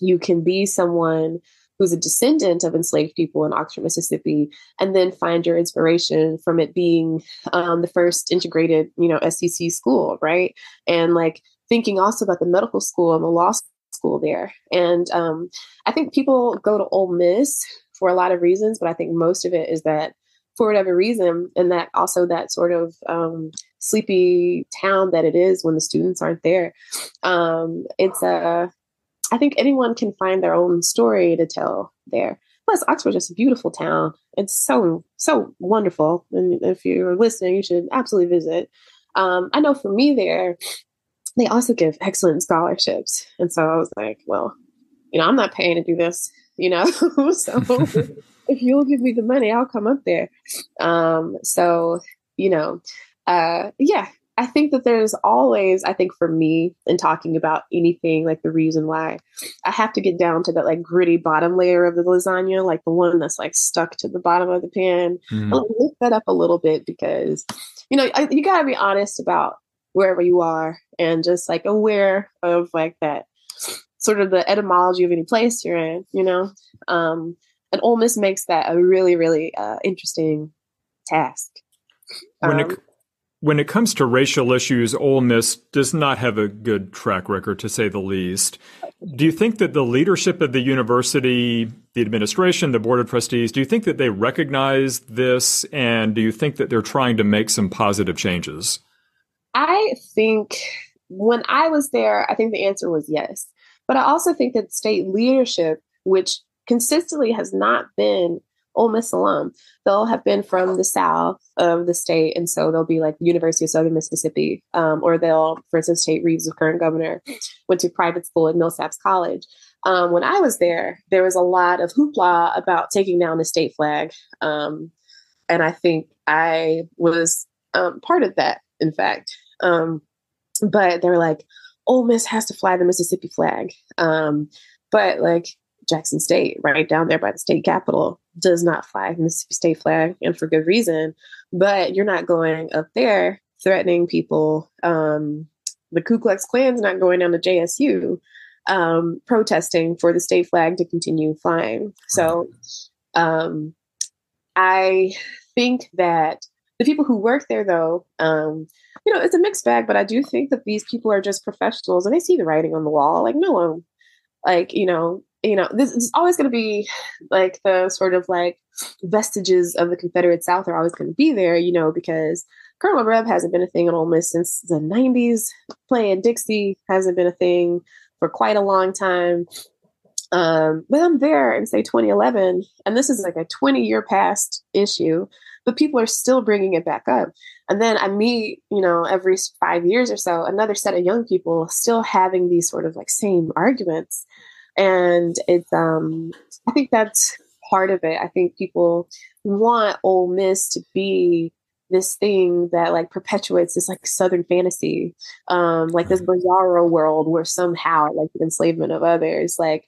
You can be someone who's a descendant of enslaved people in Oxford, Mississippi, and then find your inspiration from it being um, the first integrated, you know, SEC school, right? And like thinking also about the medical school and the law school there. And um, I think people go to Ole Miss for a lot of reasons, but I think most of it is that for whatever reason, and that also that sort of um, sleepy town that it is when the students aren't there. Um, it's a I think anyone can find their own story to tell there. Plus, Oxford's just a beautiful town. It's so so wonderful, and if you're listening, you should absolutely visit. Um, I know for me there, they also give excellent scholarships, and so I was like, well, you know, I'm not paying to do this, you know, so if you'll give me the money, I'll come up there. Um, so you know, uh, yeah, I think that there's always, I think for me, in talking about anything, like the reason why I have to get down to that like gritty bottom layer of the lasagna, like the one that's like stuck to the bottom of the pan. Mm-hmm. lift that up a little bit because, you know, I, you got to be honest about wherever you are and just like aware of like that sort of the etymology of any place you're in, you know? Um, and Ole Miss makes that a really, really uh, interesting task. When it, um, when it comes to racial issues, Ole Miss does not have a good track record, to say the least. Do you think that the leadership of the university, the administration, the board of trustees, do you think that they recognize this, and do you think that they're trying to make some positive changes? I think when I was there, I think the answer was yes. But I also think that state leadership, which consistently has not been Ole Miss alum. They'll have been from the south of the state, and so they'll be like University of Southern Mississippi, um, or they'll, for instance, Tate Reeves, the current governor, went to private school at Millsaps College. Um, when I was there, there was a lot of hoopla about taking down the state flag, um, and I think I was um, part of that. In fact, um, but they're like, Ole Miss has to fly the Mississippi flag, um, but like Jackson State, right down there by the state capitol, does not fly Mississippi state flag, and for good reason. But you're not going up there threatening people. Um, the Ku Klux Klan's not going down to JSU um, protesting for the state flag to continue flying. So um, I think that the people who work there, though, um, you know, it's a mixed bag, but I do think that these people are just professionals and they see the writing on the wall. Like, no one, like, you know, you know, this is always going to be like the sort of like vestiges of the Confederate South are always going to be there, you know, because Colonel Reb hasn't been a thing in Ole Miss since the 90s. Playing Dixie hasn't been a thing for quite a long time. Um, but I'm there in say 2011, and this is like a 20 year past issue, but people are still bringing it back up. And then I meet, you know, every five years or so, another set of young people still having these sort of like same arguments and it's um i think that's part of it. I think people want Ole Miss to be this thing that like perpetuates this like southern fantasy um like this bizarro world where somehow like the enslavement of others like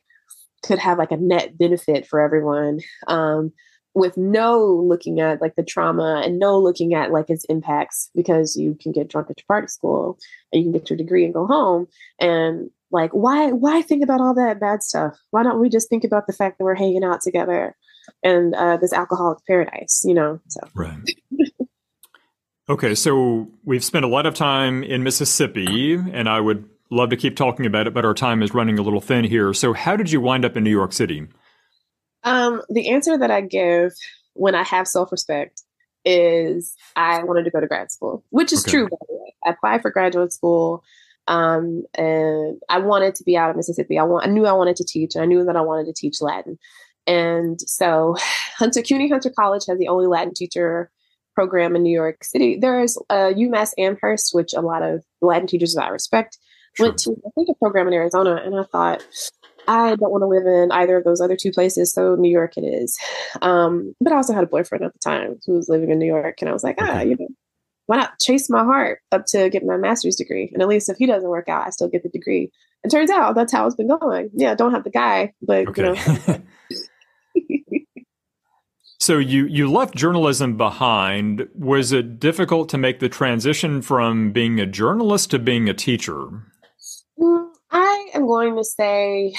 could have like a net benefit for everyone um with no looking at like the trauma and no looking at like its impacts because you can get drunk at your party school and you can get your degree and go home and like why why think about all that bad stuff why don't we just think about the fact that we're hanging out together and uh, this alcoholic paradise you know so right okay so we've spent a lot of time in mississippi and i would love to keep talking about it but our time is running a little thin here so how did you wind up in new york city um, the answer that I give when I have self respect is I wanted to go to grad school, which is okay. true, by the way. I applied for graduate school. Um, and I wanted to be out of Mississippi. I want, I knew I wanted to teach, and I knew that I wanted to teach Latin. And so, Hunter CUNY Hunter College has the only Latin teacher program in New York City. There's uh, UMass Amherst, which a lot of Latin teachers that I respect sure. went to. I think a program in Arizona, and I thought I don't want to live in either of those other two places, so New York it is. Um, but I also had a boyfriend at the time who was living in New York, and I was like, ah, you know, why not chase my heart up to get my master's degree? And at least if he doesn't work out, I still get the degree. And turns out that's how it's been going. Yeah, don't have the guy, but okay. you know. so you you left journalism behind. Was it difficult to make the transition from being a journalist to being a teacher? Mm, I am going to say,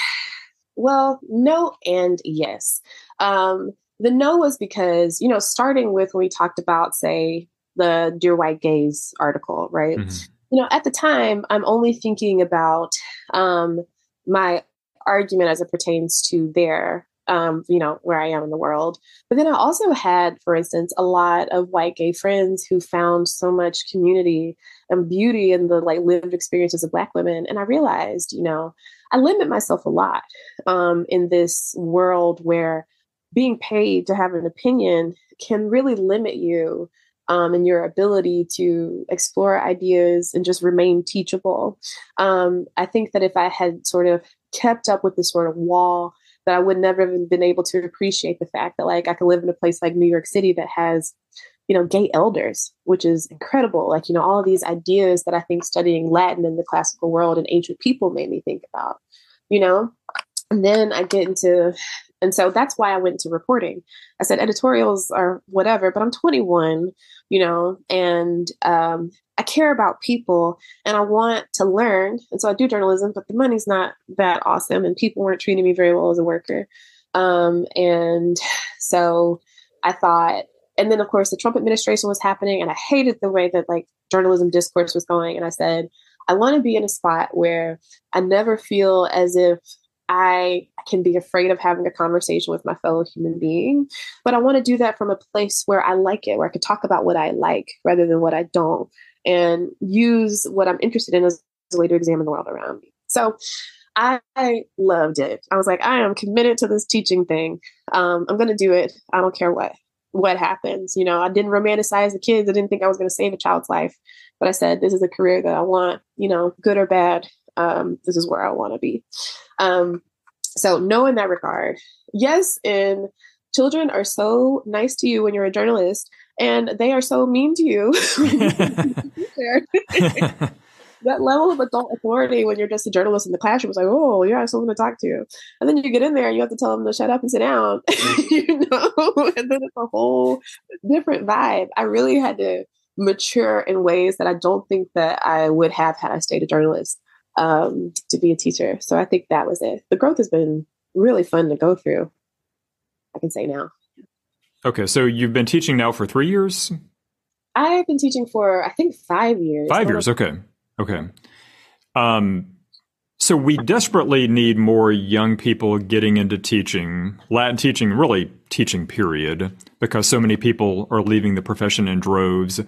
well, no and yes. Um, the no was because, you know, starting with when we talked about, say, the Dear White Gays article, right? Mm-hmm. You know, at the time, I'm only thinking about um, my argument as it pertains to their um, you know, where I am in the world. But then I also had, for instance, a lot of white gay friends who found so much community and beauty in the like lived experiences of Black women. And I realized, you know, I limit myself a lot um, in this world where being paid to have an opinion can really limit you um, and your ability to explore ideas and just remain teachable. Um, I think that if I had sort of kept up with this sort of wall that I would never have been able to appreciate the fact that like I could live in a place like New York City that has, you know, gay elders, which is incredible. Like, you know, all of these ideas that I think studying Latin in the classical world and ancient people made me think about, you know? And then I get into and so that's why I went into reporting. I said editorials are whatever, but I'm 21, you know, and um, I care about people and I want to learn. And so I do journalism, but the money's not that awesome and people weren't treating me very well as a worker. Um, and so I thought, and then of course the Trump administration was happening and I hated the way that like journalism discourse was going. And I said, I want to be in a spot where I never feel as if I can be afraid of having a conversation with my fellow human being, but I want to do that from a place where I like it, where I can talk about what I like rather than what I don't, and use what I'm interested in as a way to examine the world around me. So I loved it. I was like, I am committed to this teaching thing. Um, I'm going to do it. I don't care what what happens. You know, I didn't romanticize the kids. I didn't think I was going to save a child's life, but I said this is a career that I want. You know, good or bad, um, this is where I want to be. Um, so, no, in that regard, yes, and children are so nice to you when you're a journalist, and they are so mean to you. that level of adult authority when you're just a journalist in the classroom is like, oh, you have someone to talk to. And then you get in there and you have to tell them to shut up and sit down, you know, and then it's a whole different vibe. I really had to mature in ways that I don't think that I would have had I stayed a journalist um, to be a teacher. So I think that was it. The growth has been really fun to go through. I can say now. Okay, so you've been teaching now for three years. I've been teaching for I think five years. Five years. Okay. Okay. Um, so we desperately need more young people getting into teaching, Latin teaching, really teaching, period, because so many people are leaving the profession in droves.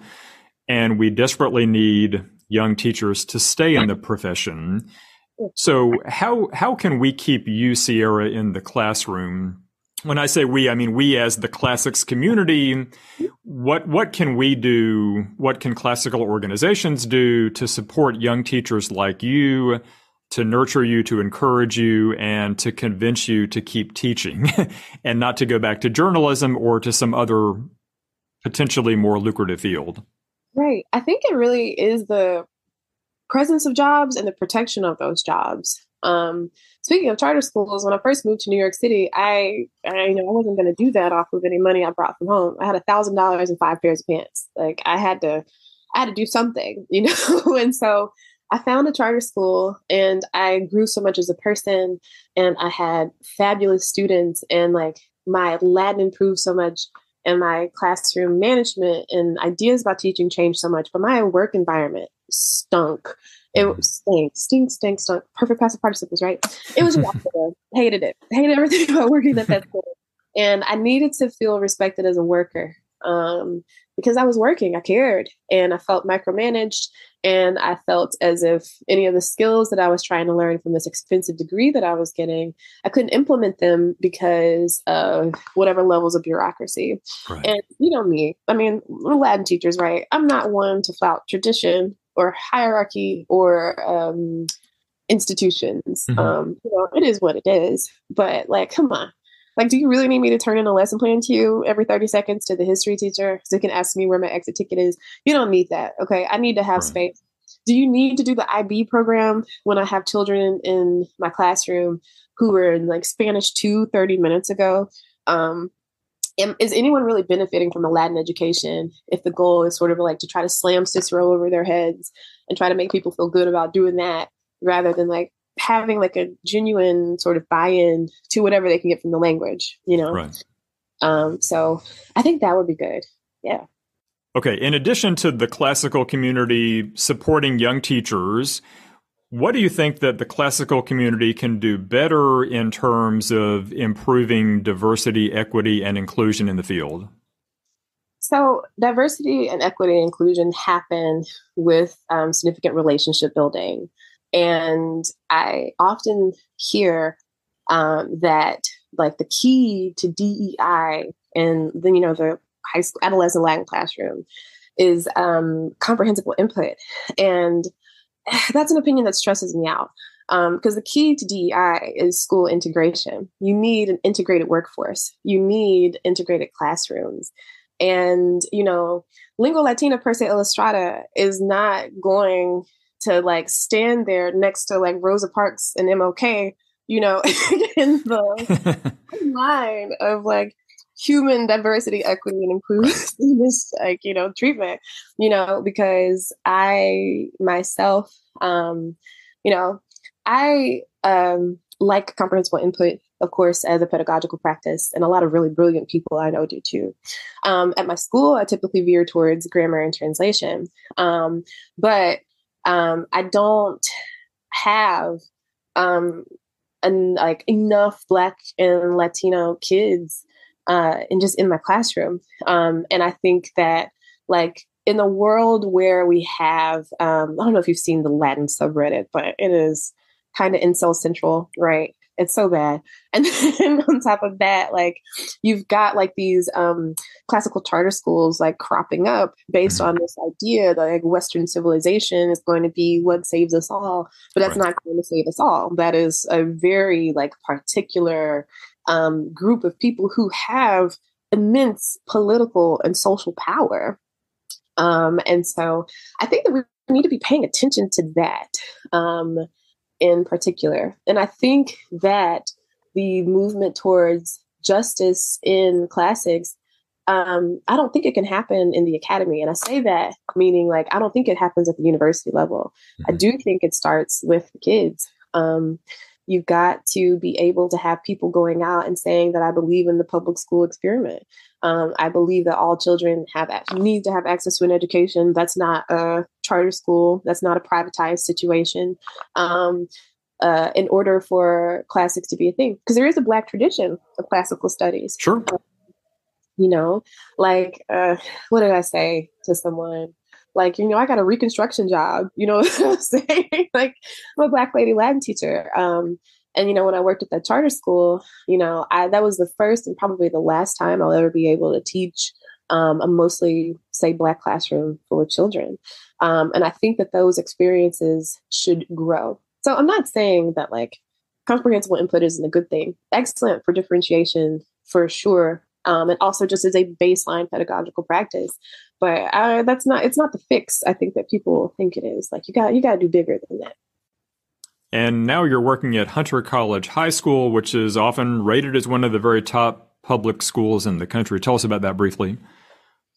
And we desperately need young teachers to stay in the profession. So how how can we keep you, Sierra, in the classroom? When I say we, I mean we as the classics community. What what can we do? What can classical organizations do to support young teachers like you, to nurture you, to encourage you, and to convince you to keep teaching, and not to go back to journalism or to some other potentially more lucrative field? Right. I think it really is the presence of jobs and the protection of those jobs. Um, speaking of charter schools, when I first moved to New York City, I, I you know I wasn't going to do that off of any money I brought from home. I had a thousand dollars and five pairs of pants. Like I had to, I had to do something, you know. and so I found a charter school, and I grew so much as a person, and I had fabulous students, and like my Latin improved so much and my classroom management and ideas about teaching changed so much, but my work environment stunk. It mm-hmm. stink, stink, stink, stunk. Perfect passive participles, right? It was awful. Hated it. Hated everything about working at that school. And I needed to feel respected as a worker um, because I was working. I cared and I felt micromanaged. And I felt as if any of the skills that I was trying to learn from this expensive degree that I was getting, I couldn't implement them because of whatever levels of bureaucracy. Right. And you know me, I mean, we're Latin teachers, right? I'm not one to flout tradition or hierarchy or um, institutions. Mm-hmm. Um, you know, it is what it is. But like, come on, like, do you really need me to turn in a lesson plan to you every 30 seconds to the history teacher so you can ask me where my exit ticket is? You don't need that. Okay. I need to have right. space. Do you need to do the IB program when I have children in my classroom who were in like Spanish 2 30 minutes ago? Um, is anyone really benefiting from a Latin education if the goal is sort of like to try to slam Cicero over their heads and try to make people feel good about doing that rather than like having like a genuine sort of buy-in to whatever they can get from the language, you know? Right. Um, so I think that would be good. Yeah. Okay. In addition to the classical community supporting young teachers, what do you think that the classical community can do better in terms of improving diversity, equity, and inclusion in the field? So, diversity and equity and inclusion happen with um, significant relationship building. And I often hear um, that like the key to DEI and then you know the high school adolescent Latin classroom is um, comprehensible input, and that's an opinion that stresses me out because um, the key to DEI is school integration. You need an integrated workforce. You need integrated classrooms. And, you know, Lingua Latina per se Illustrata is not going to like stand there next to like Rosa Parks and MLK, you know, in the line of like human diversity, equity, and inclusiveness, like, you know, treatment, you know, because I myself, um, you know, I um, like comprehensible input, of course, as a pedagogical practice, and a lot of really brilliant people I know do too. Um, at my school, I typically veer towards grammar and translation. Um, but um, I don't have um, and like enough Black and Latino kids uh, and just in my classroom. Um, and I think that like in the world where we have, um, I don't know if you've seen the Latin subreddit, but it is kind of incel central, right? It's so bad. And then on top of that, like you've got like these um, classical charter schools like cropping up based mm-hmm. on this idea that like Western civilization is going to be what saves us all, but that's right. not going to save us all. That is a very like particular um, group of people who have immense political and social power. Um, and so I think that we need to be paying attention to that. Um, in particular. And I think that the movement towards justice in classics, um, I don't think it can happen in the academy. And I say that meaning like, I don't think it happens at the university level. Mm-hmm. I do think it starts with the kids. Um, you've got to be able to have people going out and saying that I believe in the public school experiment. Um, I believe that all children have need to have access to an education. That's not a charter school. That's not a privatized situation. Um, uh, in order for classics to be a thing, because there is a Black tradition of classical studies. Sure. Um, you know, like uh, what did I say to someone? Like, you know, I got a reconstruction job. You know what I'm saying? like, I'm a Black lady Latin teacher. Um, and you know when i worked at that charter school you know i that was the first and probably the last time i'll ever be able to teach um, a mostly say black classroom full of children. Um, and i think that those experiences should grow. So i'm not saying that like comprehensible input isn't a good thing. Excellent for differentiation for sure. Um, and also just as a baseline pedagogical practice. But I, that's not it's not the fix i think that people think it is. Like you got you got to do bigger than that and now you're working at Hunter College High School, which is often rated as one of the very top public schools in the country. Tell us about that briefly.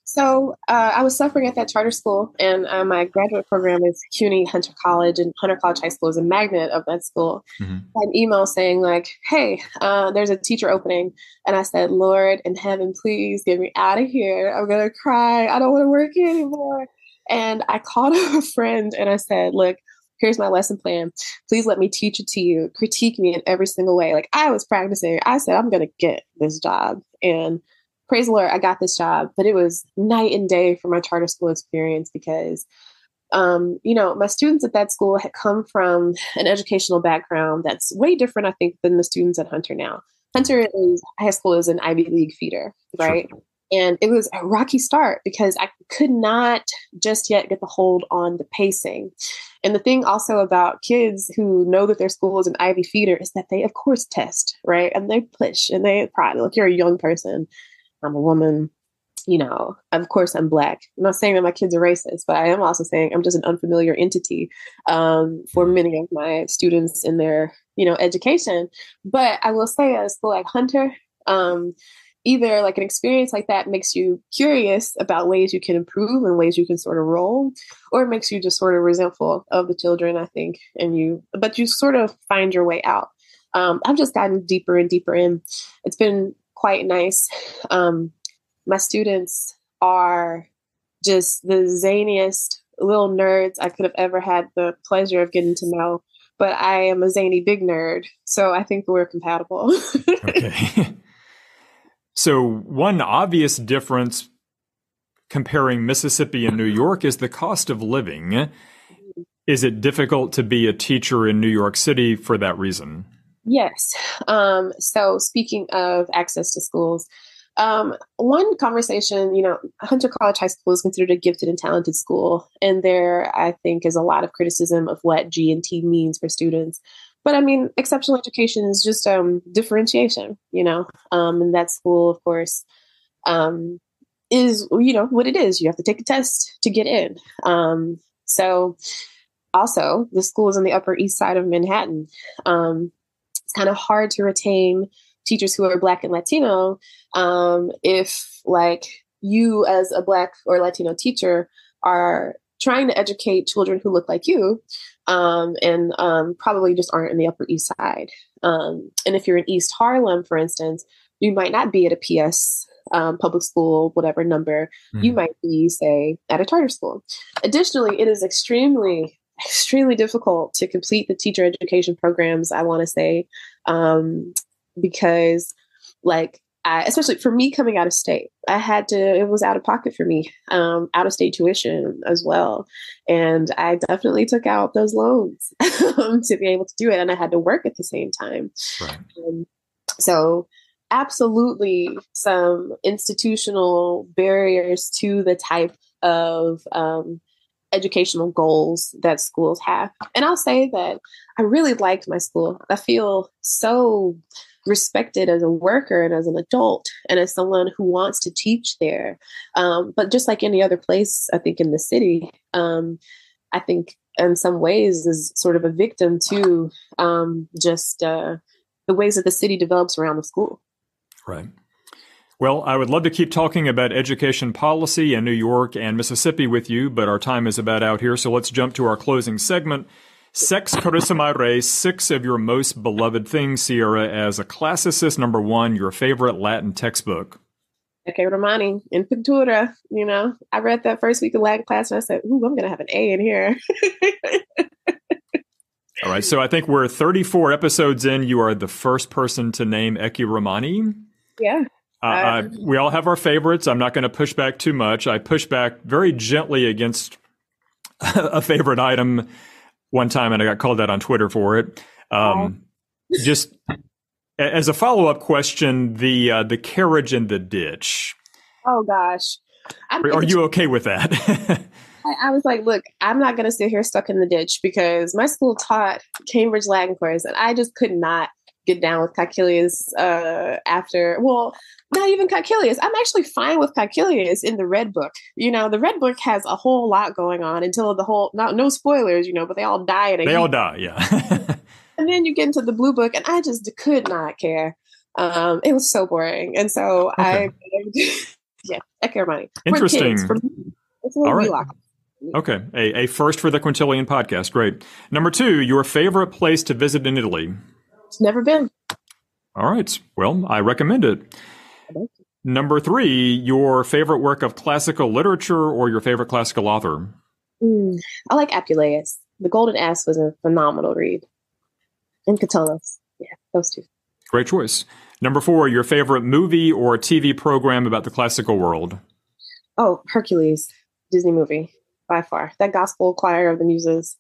So uh, I was suffering at that charter school, and uh, my graduate program is CUNY Hunter College, and Hunter College High School is a magnet of that school. Mm-hmm. An email saying like, "Hey, uh, there's a teacher opening," and I said, "Lord in heaven, please get me out of here. I'm gonna cry. I don't want to work here anymore." And I called a friend and I said, "Look." Here's my lesson plan. Please let me teach it to you. Critique me in every single way. Like I was practicing. I said, I'm going to get this job. And praise the Lord, I got this job, but it was night and day for my charter school experience because, um, you know, my students at that school had come from an educational background that's way different, I think, than the students at Hunter now. Hunter is high school is an Ivy League feeder, right? Sure. And it was a rocky start because I could not just yet get the hold on the pacing. And the thing also about kids who know that their school is an Ivy feeder is that they, of course, test, right? And they push and they pride. Look, you're a young person. I'm a woman. You know, of course, I'm black. I'm not saying that my kids are racist, but I am also saying I'm just an unfamiliar entity um, for many of my students in their, you know, education. But I will say, at a school like Hunter, um, either like an experience like that makes you curious about ways you can improve and ways you can sort of roll, or it makes you just sort of resentful of the children, I think, and you, but you sort of find your way out. Um, I've just gotten deeper and deeper in. It's been quite nice. Um, my students are just the zaniest little nerds I could have ever had the pleasure of getting to know. But I am a zany big nerd, so I think we're compatible. okay. So, one obvious difference comparing Mississippi and New York is the cost of living. Is it difficult to be a teacher in New York City for that reason? Yes. Um, so, speaking of access to schools, um, one conversation, you know, Hunter College High School is considered a gifted and talented school, and there, I think, is a lot of criticism of what G and T means for students. But I mean, exceptional education is just um, differentiation, you know. Um, and that school, of course, um, is you know what it is. You have to take a test to get in. Um, so, also, the school is on the Upper East Side of Manhattan. Um, it's kind of hard to retain teachers who are Black and Latino um, if, like, you as a Black or Latino teacher are trying to educate children who look like you um, and um, probably just aren't in the Upper East Side. Um, and if you're in East Harlem, for instance, you might not be at a PS um, public school, whatever number, mm. you hmm. might be, say, at a charter school. Additionally, it is extremely extremely difficult to complete the teacher education programs, I want to say, um, because like I, especially for me coming out of state, I had to, it was out of pocket for me, um, out of state tuition as well. And I definitely took out those loans um, to be able to do it. And I had to work at the same time. Right. Um, so, absolutely some institutional barriers to the type of um, educational goals that schools have. And I'll say that I really liked my school. I feel so respected as a worker and as an adult and as someone who wants to teach there. Um, but just like any other place, I think in the city, um, I think in some ways is sort of a victim to um, just uh, the ways that the city develops around the school. Right. Well, I would love to keep talking about education policy in New York and Mississippi with you, but our time is about out here. So let's jump to our closing segment. Sex Carissima Re, six of your most beloved things, Sierra, as a classicist, number one, your favorite Latin textbook. Ecce Romani in Pintura, you know, I read that first week of Latin class and I said, ooh, I'm going to have an A in here. All right, so I think we're 34 episodes in. You are the first person to name Ecce Romani. Yeah. Uh, uh, we all have our favorites. I'm not going to push back too much. I push back very gently against a favorite item one time, and I got called out on Twitter for it. Um, just as a follow up question, the uh, the carriage in the ditch. Oh gosh, I'm, are you okay with that? I, I, was like, look, I'm not going to sit here stuck in the ditch because my school taught Cambridge Latin course, and I just could not get down with Caecilius uh, after. Well, not even Caecilius. I'm actually fine with Caecilius in the Red Book. You know, the Red Book has a whole lot going on until the whole. Not no spoilers, you know, but they all die. And they all die, yeah. and then you get into the Blue Book, and I just could not care. Um, it was so boring, and so okay. I, yeah, I care money. Interesting. all right. Okay, a, a first for the Quintilian podcast. Great. Number two, your favorite place to visit in Italy? It's never been. All right. Well, I recommend it. Number three, your favorite work of classical literature or your favorite classical author? Mm, I like Apuleius. The Golden Ass was a phenomenal read. And Catullus. Yeah, those two. Great choice. Number four, your favorite movie or TV program about the classical world? Oh, Hercules, Disney movie, by far. That gospel choir of the muses.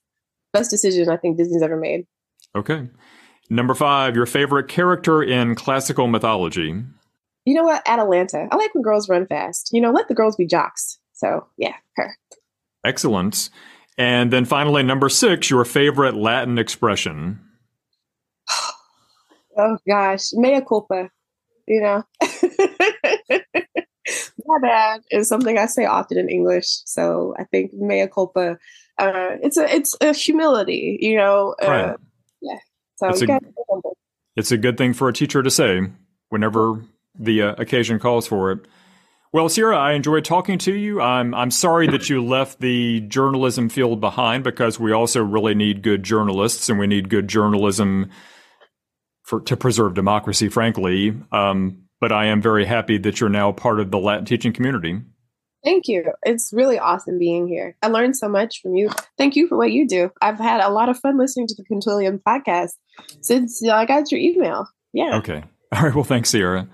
Best decision I think Disney's ever made. Okay. Number five, your favorite character in classical mythology? You know what? Atalanta. I like when girls run fast. You know, let the girls be jocks. So, yeah, her. Excellent. And then finally, number six, your favorite Latin expression? oh, gosh. Mea culpa. You know? My bad is something I say often in English. So I think mea culpa. Uh, it's a it's a humility, you know. Uh, right. Yeah. So it's a, it's a good thing for a teacher to say whenever the uh, occasion calls for it. Well, Sierra, I enjoyed talking to you. I'm I'm sorry that you left the journalism field behind because we also really need good journalists and we need good journalism for to preserve democracy. Frankly, um, but I am very happy that you're now part of the Latin teaching community. Thank you. It's really awesome being here. I learned so much from you. Thank you for what you do. I've had a lot of fun listening to the Quintilian podcast since I got your email. Yeah. Okay. All right. Well, thanks, Sierra.